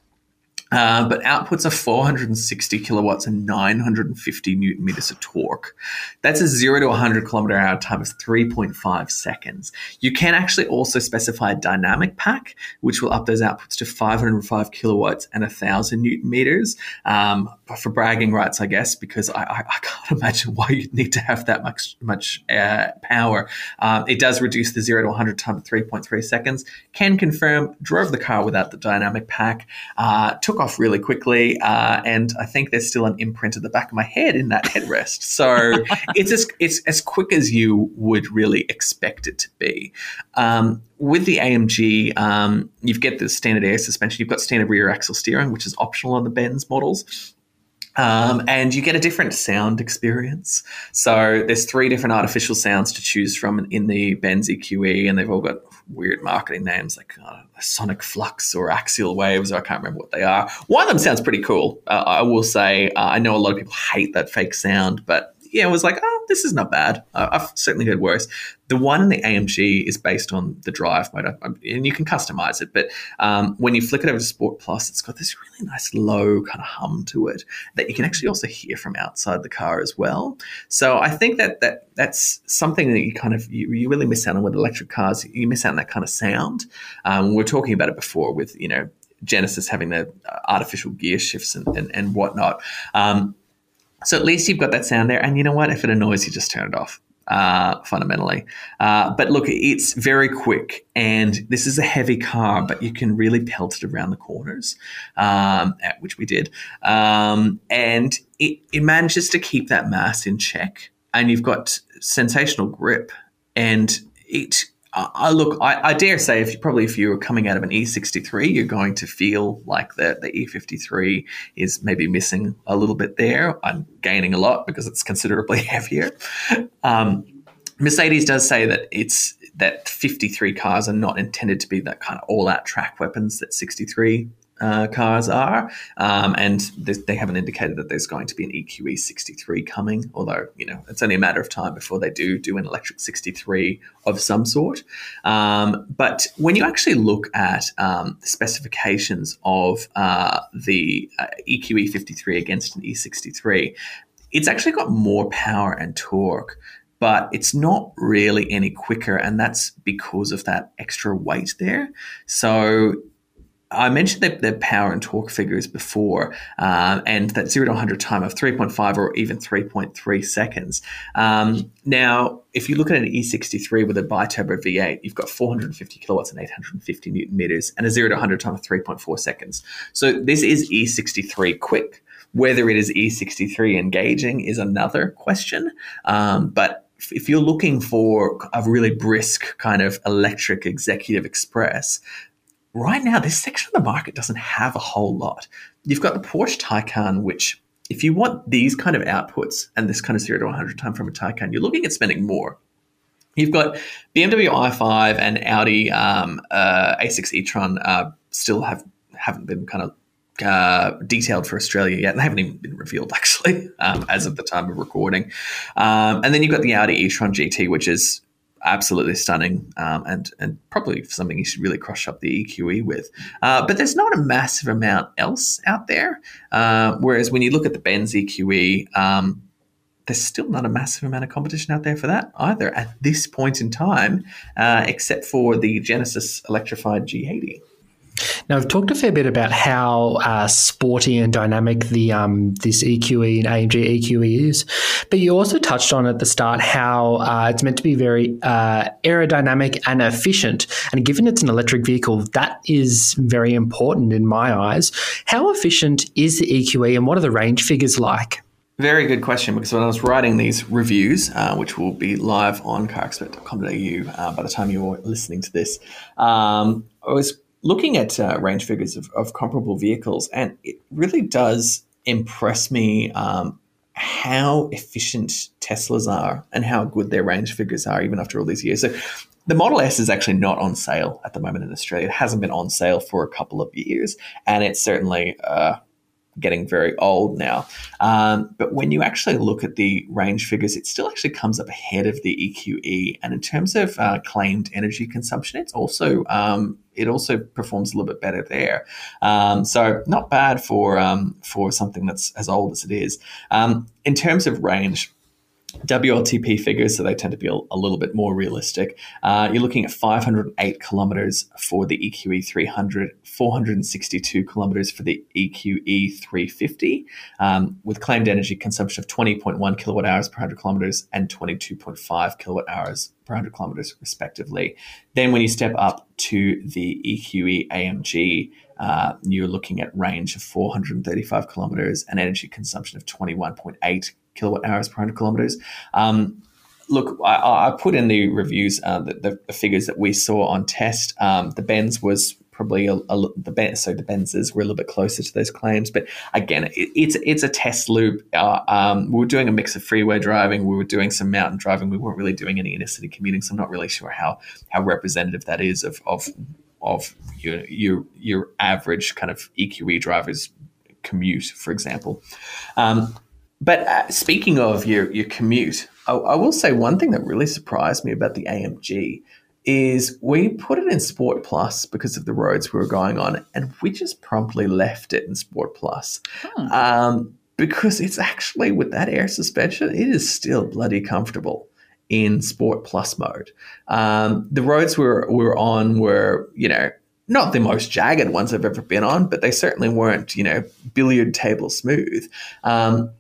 Uh, but outputs are 460 kilowatts and 950 newton meters of torque. That's a 0 to 100 kilometer hour time of 3.5 seconds. You can actually also specify a dynamic pack, which will up those outputs to 505 kilowatts and 1,000 newton meters. Um, for bragging rights, I guess, because I, I, I, can't <laughs> imagine why you'd need to have that much much uh, power. Um, it does reduce the 0 to 100 time to 3.3 seconds. Can confirm, drove the car without the dynamic pack, uh, took off really quickly, uh, and I think there's still an imprint at the back of my head in that headrest. So <laughs> it's as it's as quick as you would really expect it to be. Um, with the AMG, um, you get the standard air suspension. You've got standard rear axle steering, which is optional on the Benz models. Um, and you get a different sound experience. So there's three different artificial sounds to choose from in the Benz EQE, and they've all got weird marketing names like uh, Sonic Flux or Axial Waves, or I can't remember what they are. One of them sounds pretty cool. Uh, I will say uh, I know a lot of people hate that fake sound, but yeah, was like, oh, this is not bad. I've certainly heard worse. The one in the AMG is based on the drive mode, and you can customize it. But um, when you flick it over to Sport Plus, it's got this really nice low kind of hum to it that you can actually also hear from outside the car as well. So I think that that that's something that you kind of you, you really miss out on with electric cars. You miss out on that kind of sound. Um, we are talking about it before with you know Genesis having the uh, artificial gear shifts and, and, and whatnot. Um, so at least you've got that sound there. And you know what? If it annoys you, just turn it off. Uh, fundamentally. Uh, but look, it's very quick, and this is a heavy car, but you can really pelt it around the corners, um, which we did. Um, and it, it manages to keep that mass in check, and you've got sensational grip, and it I look, I, I, dare say, if you, probably if you're coming out of an E63, you're going to feel like the, the E53 is maybe missing a little bit there. I'm gaining a lot because it's considerably <laughs> heavier. Um, Mercedes does say that it's that 53 cars are not intended to be that kind of all-out track weapons that 63 uh, cars are, um, and they haven't indicated that there's going to be an EQE 63 coming. Although you know it's only a matter of time before they do do an electric 63 of some sort. Um, but when you actually look at um, the specifications of uh, the uh, EQE 53 against an E63, it's actually got more power and torque but it's not really any quicker, and that's because of that extra weight there. So I mentioned the, the, power and torque figures before, um, and that zero to 100 time of 3.5 or even 3.3 seconds. Um, now, if you look at an E63 with a biturbo V8, you've got 450 kilowatts and 850 newton meters, and a zero to 100 time of 3.4 seconds. So this is E63 quick. Whether it is E63 engaging is another question, um, but if you're looking for a really brisk kind of electric executive express, right now, this section of the market doesn't have a whole lot. You've got the Porsche Taycan, which if you want these kind of outputs and this kind of 0 to 100 time from a Taycan, you're looking at spending more. You've got BMW i5 and Audi um, uh, A6 e-tron uh, still have haven't been kind of uh, detailed for Australia yet. They haven't even been revealed <laughs> actually um, as of the time of recording. Um, and then you've got the Audi e-tron GT, which is absolutely stunning um, and and probably something you should really crush up the EQE with. Uh, but there's not a massive amount else out there. Uh, whereas when you look at the Benz EQE, um, there's still not a massive amount of competition out there for that either at this point in time, uh, except for the Genesis electrified G80. Now, I've talked a fair bit about how uh, sporty and dynamic the um, this EQE and AMG EQE is, but you also touched on at the start how uh, it's meant to be very uh, aerodynamic and efficient. And given it's an electric vehicle, that is very important in my eyes. How efficient is the EQE, and what are the range figures like? Very good question because when I was writing these reviews, uh, which will be live on carexpert.com.au uh, by the time you're listening to this, um, I was looking at uh, range figures of, of, comparable vehicles, and it really does impress me um, how efficient Teslas are and how good their range figures are, even after all these years. So, the Model S is actually not on sale at the moment in Australia. It hasn't been on sale for a couple of years, and it's certainly uh, getting very old now. Um, but when you actually look at the range figures, it still actually comes up ahead of the EQE. And in terms of uh, claimed energy consumption, it's also um, it also performs a little bit better there. Um, so not bad for um, for something that's as old as it is. Um, in terms of range. WLTP figures, so they tend to be a, a little bit more realistic. Uh, you're looking at 508 kilometers for the EQE 300, 462 kilometers for the EQE 350, um, with claimed energy consumption of 20.1 kilowatt hours per 100 kilometers and 22.5 kilowatt hours per 100 kilometers, respectively. Then, when you step up to the EQE AMG, uh, you're looking at range of 435 kilometers and energy consumption of 21.8 kilowatt hours per 100 kilometers. Um, look, I, I, put in the reviews uh, the, the, figures that we saw on test. Um, the Benz was probably a, a, the Benz, so the Benzes were a little bit closer to those claims. But again, it, it's it's a test loop. Uh, um, we were doing a mix of freeway driving. We were doing some mountain driving. We weren't really doing any inner city commuting. So I'm not really sure how how representative that is of of of your your your average kind of EQE drivers commute, for example. Um, but uh, speaking of your your commute, I, I will say one thing that really surprised me about the AMG is we put it in Sport Plus because of the roads we were going on, and we just promptly left it in Sport Plus. Um, because it's actually with that air suspension, it is still bloody comfortable in Sport Plus mode. Um, the roads we were, we were on were, you know, not the most jagged ones I've ever been on, but they certainly weren't, you know, billiard table smooth. Um,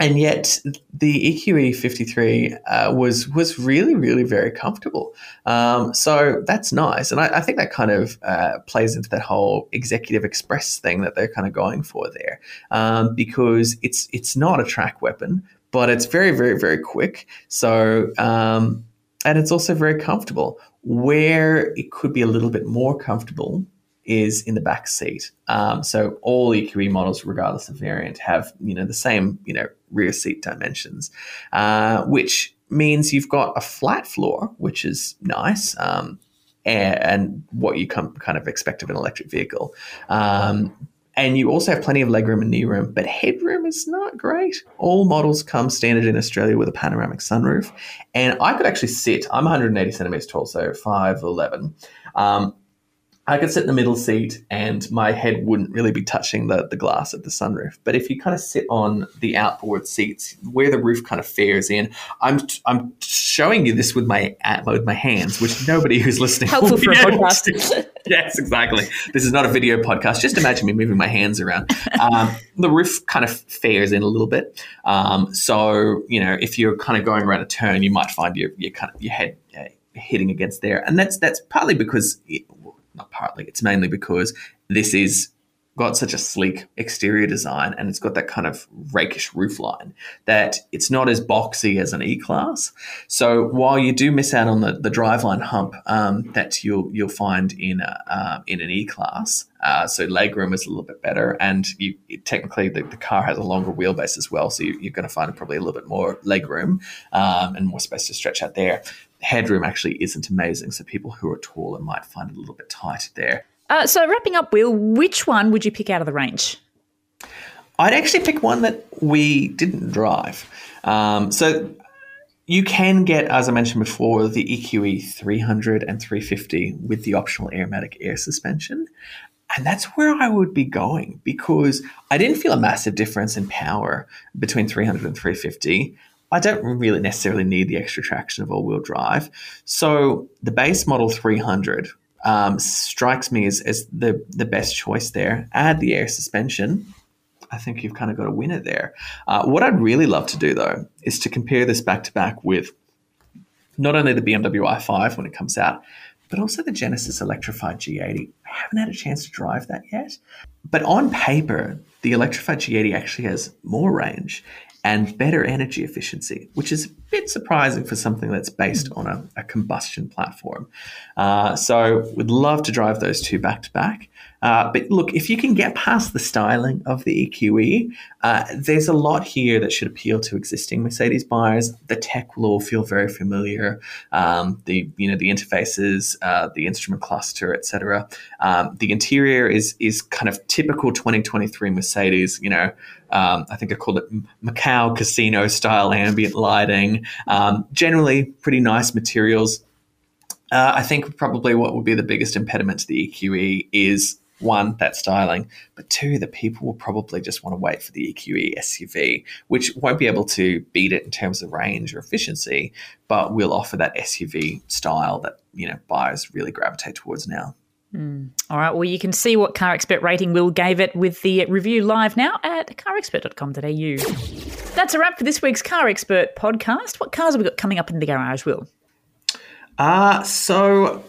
and yet the EQE 53 uh, was was really really very comfortable. Um, so that's nice, and I, I think that kind of uh, plays into that whole executive express thing that they're kind of going for there, um, because it's it's not a track weapon, but it's very very very quick. So um, and it's also very comfortable. Where it could be a little bit more comfortable is in the back seat. Um, so all EQE models, regardless of variant, have you know the same you know rear seat dimensions, uh, which means you've got a flat floor, which is nice. Um, and, and what you come, kind of expect of an electric vehicle. Um, and you also have plenty of legroom and knee room, but headroom is not great. All models come standard in Australia with a panoramic sunroof. And I could actually sit, I'm 180 centimeters tall, so 5'11. Um, I could sit in the middle seat and my head wouldn't really be touching the, the glass of the sunroof. But if you kind of sit on the outboard seats where the roof kind of fares in, I'm I'm showing you this with my with my hands, which nobody who's listening Helpful for a podcast. yes, exactly. This is not a video podcast. Just imagine me moving my hands around. Um, the roof kind of fares in a little bit. Um, so you know, if you're kind of going around a turn, you might find your your kind of your head uh, hitting against there, and that's that's partly because. Not partly, it's mainly because this is got such a sleek exterior design and it's got that kind of rakish roofline that it's not as boxy as an E-Class. So while you do miss out on the, the driveline hump um, that you'll you'll find in a, uh, in an E-Class, uh, so legroom is a little bit better, and you technically the, the car has a longer wheelbase as well, so you, you're going to find probably a little bit more legroom um, and more space to stretch out there. Headroom actually isn't amazing, so people who are taller might find it a little bit tight there. Uh, so wrapping up, Will, which one would you pick out of the range? I'd actually pick one that we didn't drive. Um, so you can get, as I mentioned before, the EQE 300 and 350 with the optional Airmatic air suspension. And that's where I would be going because I didn't feel a massive difference in power between 300 and 350. I don't really necessarily need the extra traction of all wheel drive. So the base model 300 um, strikes me as, as the, the best choice there. Add the air suspension. I think you've kind of got a winner there. Uh, what I'd really love to do, though, is to compare this back to back with not only the BMW i5 when it comes out, but also the Genesis electrified G80. I haven't had a chance to drive that yet. But on paper, the electrified G80 actually has more range and better energy efficiency, which is a bit surprising for something that's based on a, a combustion platform. Uh, so, would love to drive those two back to back. Uh, but look, if you can get past the styling of the EQE, uh, there's a lot here that should appeal to existing Mercedes buyers. The tech will all feel very familiar. Um, the you know the interfaces, uh, the instrument cluster, etc. Um, the interior is is kind of typical 2023 Mercedes. You know, um, I think I called it Macau casino style ambient lighting. Um, generally, pretty nice materials. Uh, I think probably what would be the biggest impediment to the EQE is one, that styling, but two, that people will probably just want to wait for the EQE SUV, which won't be able to beat it in terms of range or efficiency, but will offer that SUV style that you know buyers really gravitate towards now. All right, well, you can see what Car Expert rating Will gave it with the review live now at carexpert.com.au. That's a wrap for this week's Car Expert podcast. What cars have we got coming up in the garage, Will? Uh, so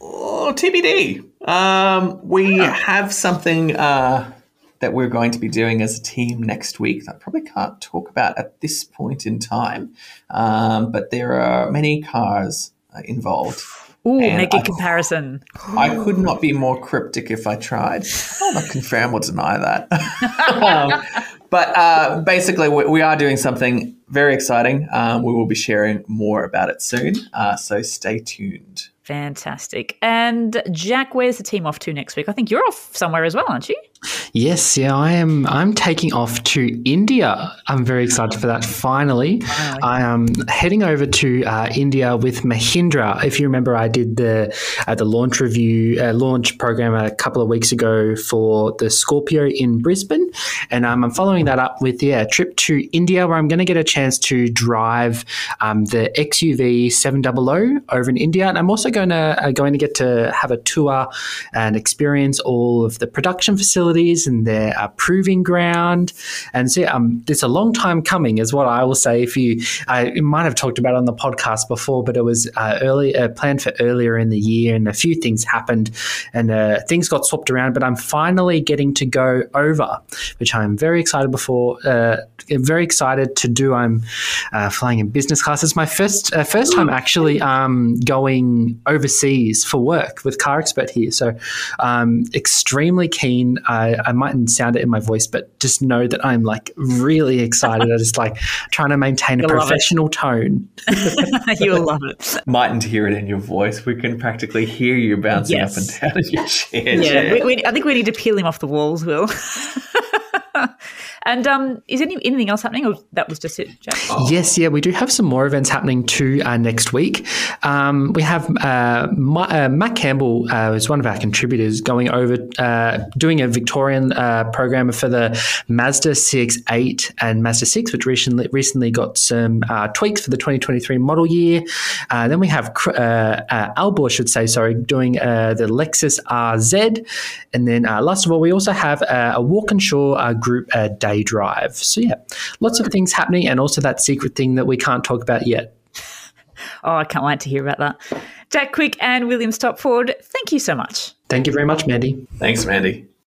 oh, TBD. Um, we have something uh, that we're going to be doing as a team next week that I probably can't talk about at this point in time. Um, but there are many cars uh, involved. Ooh, And make a I- comparison. I could not be more cryptic if I tried. I'll not confirm or deny that. <laughs> um, but uh, basically, we, we are doing something very exciting. Um, we will be sharing more about it soon. Uh, so stay tuned. Fantastic. And Jack, where's the team off to next week? I think you're off somewhere as well, aren't you? Yes, yeah, I am. I'm taking off to India. I'm very excited for that. Finally, I am heading over to uh, India with Mahindra. If you remember, I did the uh, the launch review uh, launch program a couple of weeks ago for the Scorpio in Brisbane, and um, I'm following that up with yeah a trip to India where I'm going to get a chance to drive um, the XUV 700 over in India, and I'm also going to uh, going to get to have a tour and experience all of the production facilities and their uh, proving ground. And so, um, it's a long time coming, is what I will say. If you, I might have talked about on the podcast before, but it was uh, early uh, planned for earlier in the year, and a few things happened, and uh, things got swapped around. But I'm finally getting to go over, which I'm very excited before. Uh, very excited to do. I'm uh, flying in business class. It's my first first time actually um, going overseas for work with Car Expert here. So, um, extremely keen. I, I mightn't sound it in my voice, but just know that I'm like really excited. I just like trying to maintain a You'll love professional tone. <laughs> You'll love it. Mightn't hear it in your voice. We can practically hear you bouncing Yes. up and down in <laughs> your chair. Yeah, Jack. we, we, I think we need to peel him off the walls, Will. <laughs> and um, is any, anything else happening, or that was just it, Jack? Yes, yeah, we do have some more events happening too uh, next week. Um, we have uh, Ma- uh, Matt Campbell, uh, is one of our contributors, going over uh, doing a Victorian uh, program for the Mazda CX-8 and Mazda 6, which recently recently got some uh, tweaks for the 2023 model year. Then we have Cr- uh, uh, Albo, I should say, sorry, doing the Lexus RZ, and then last of all, we also have a Walkinshaw group uh, day drive. So yeah, lots of things happening, and also that secret thing that we can't talk about yet. <laughs> Oh, I can't wait to hear about that. Jack Quick and William Stopford, thank you so much. Thank you very much, Mandy. Thanks, Mandy.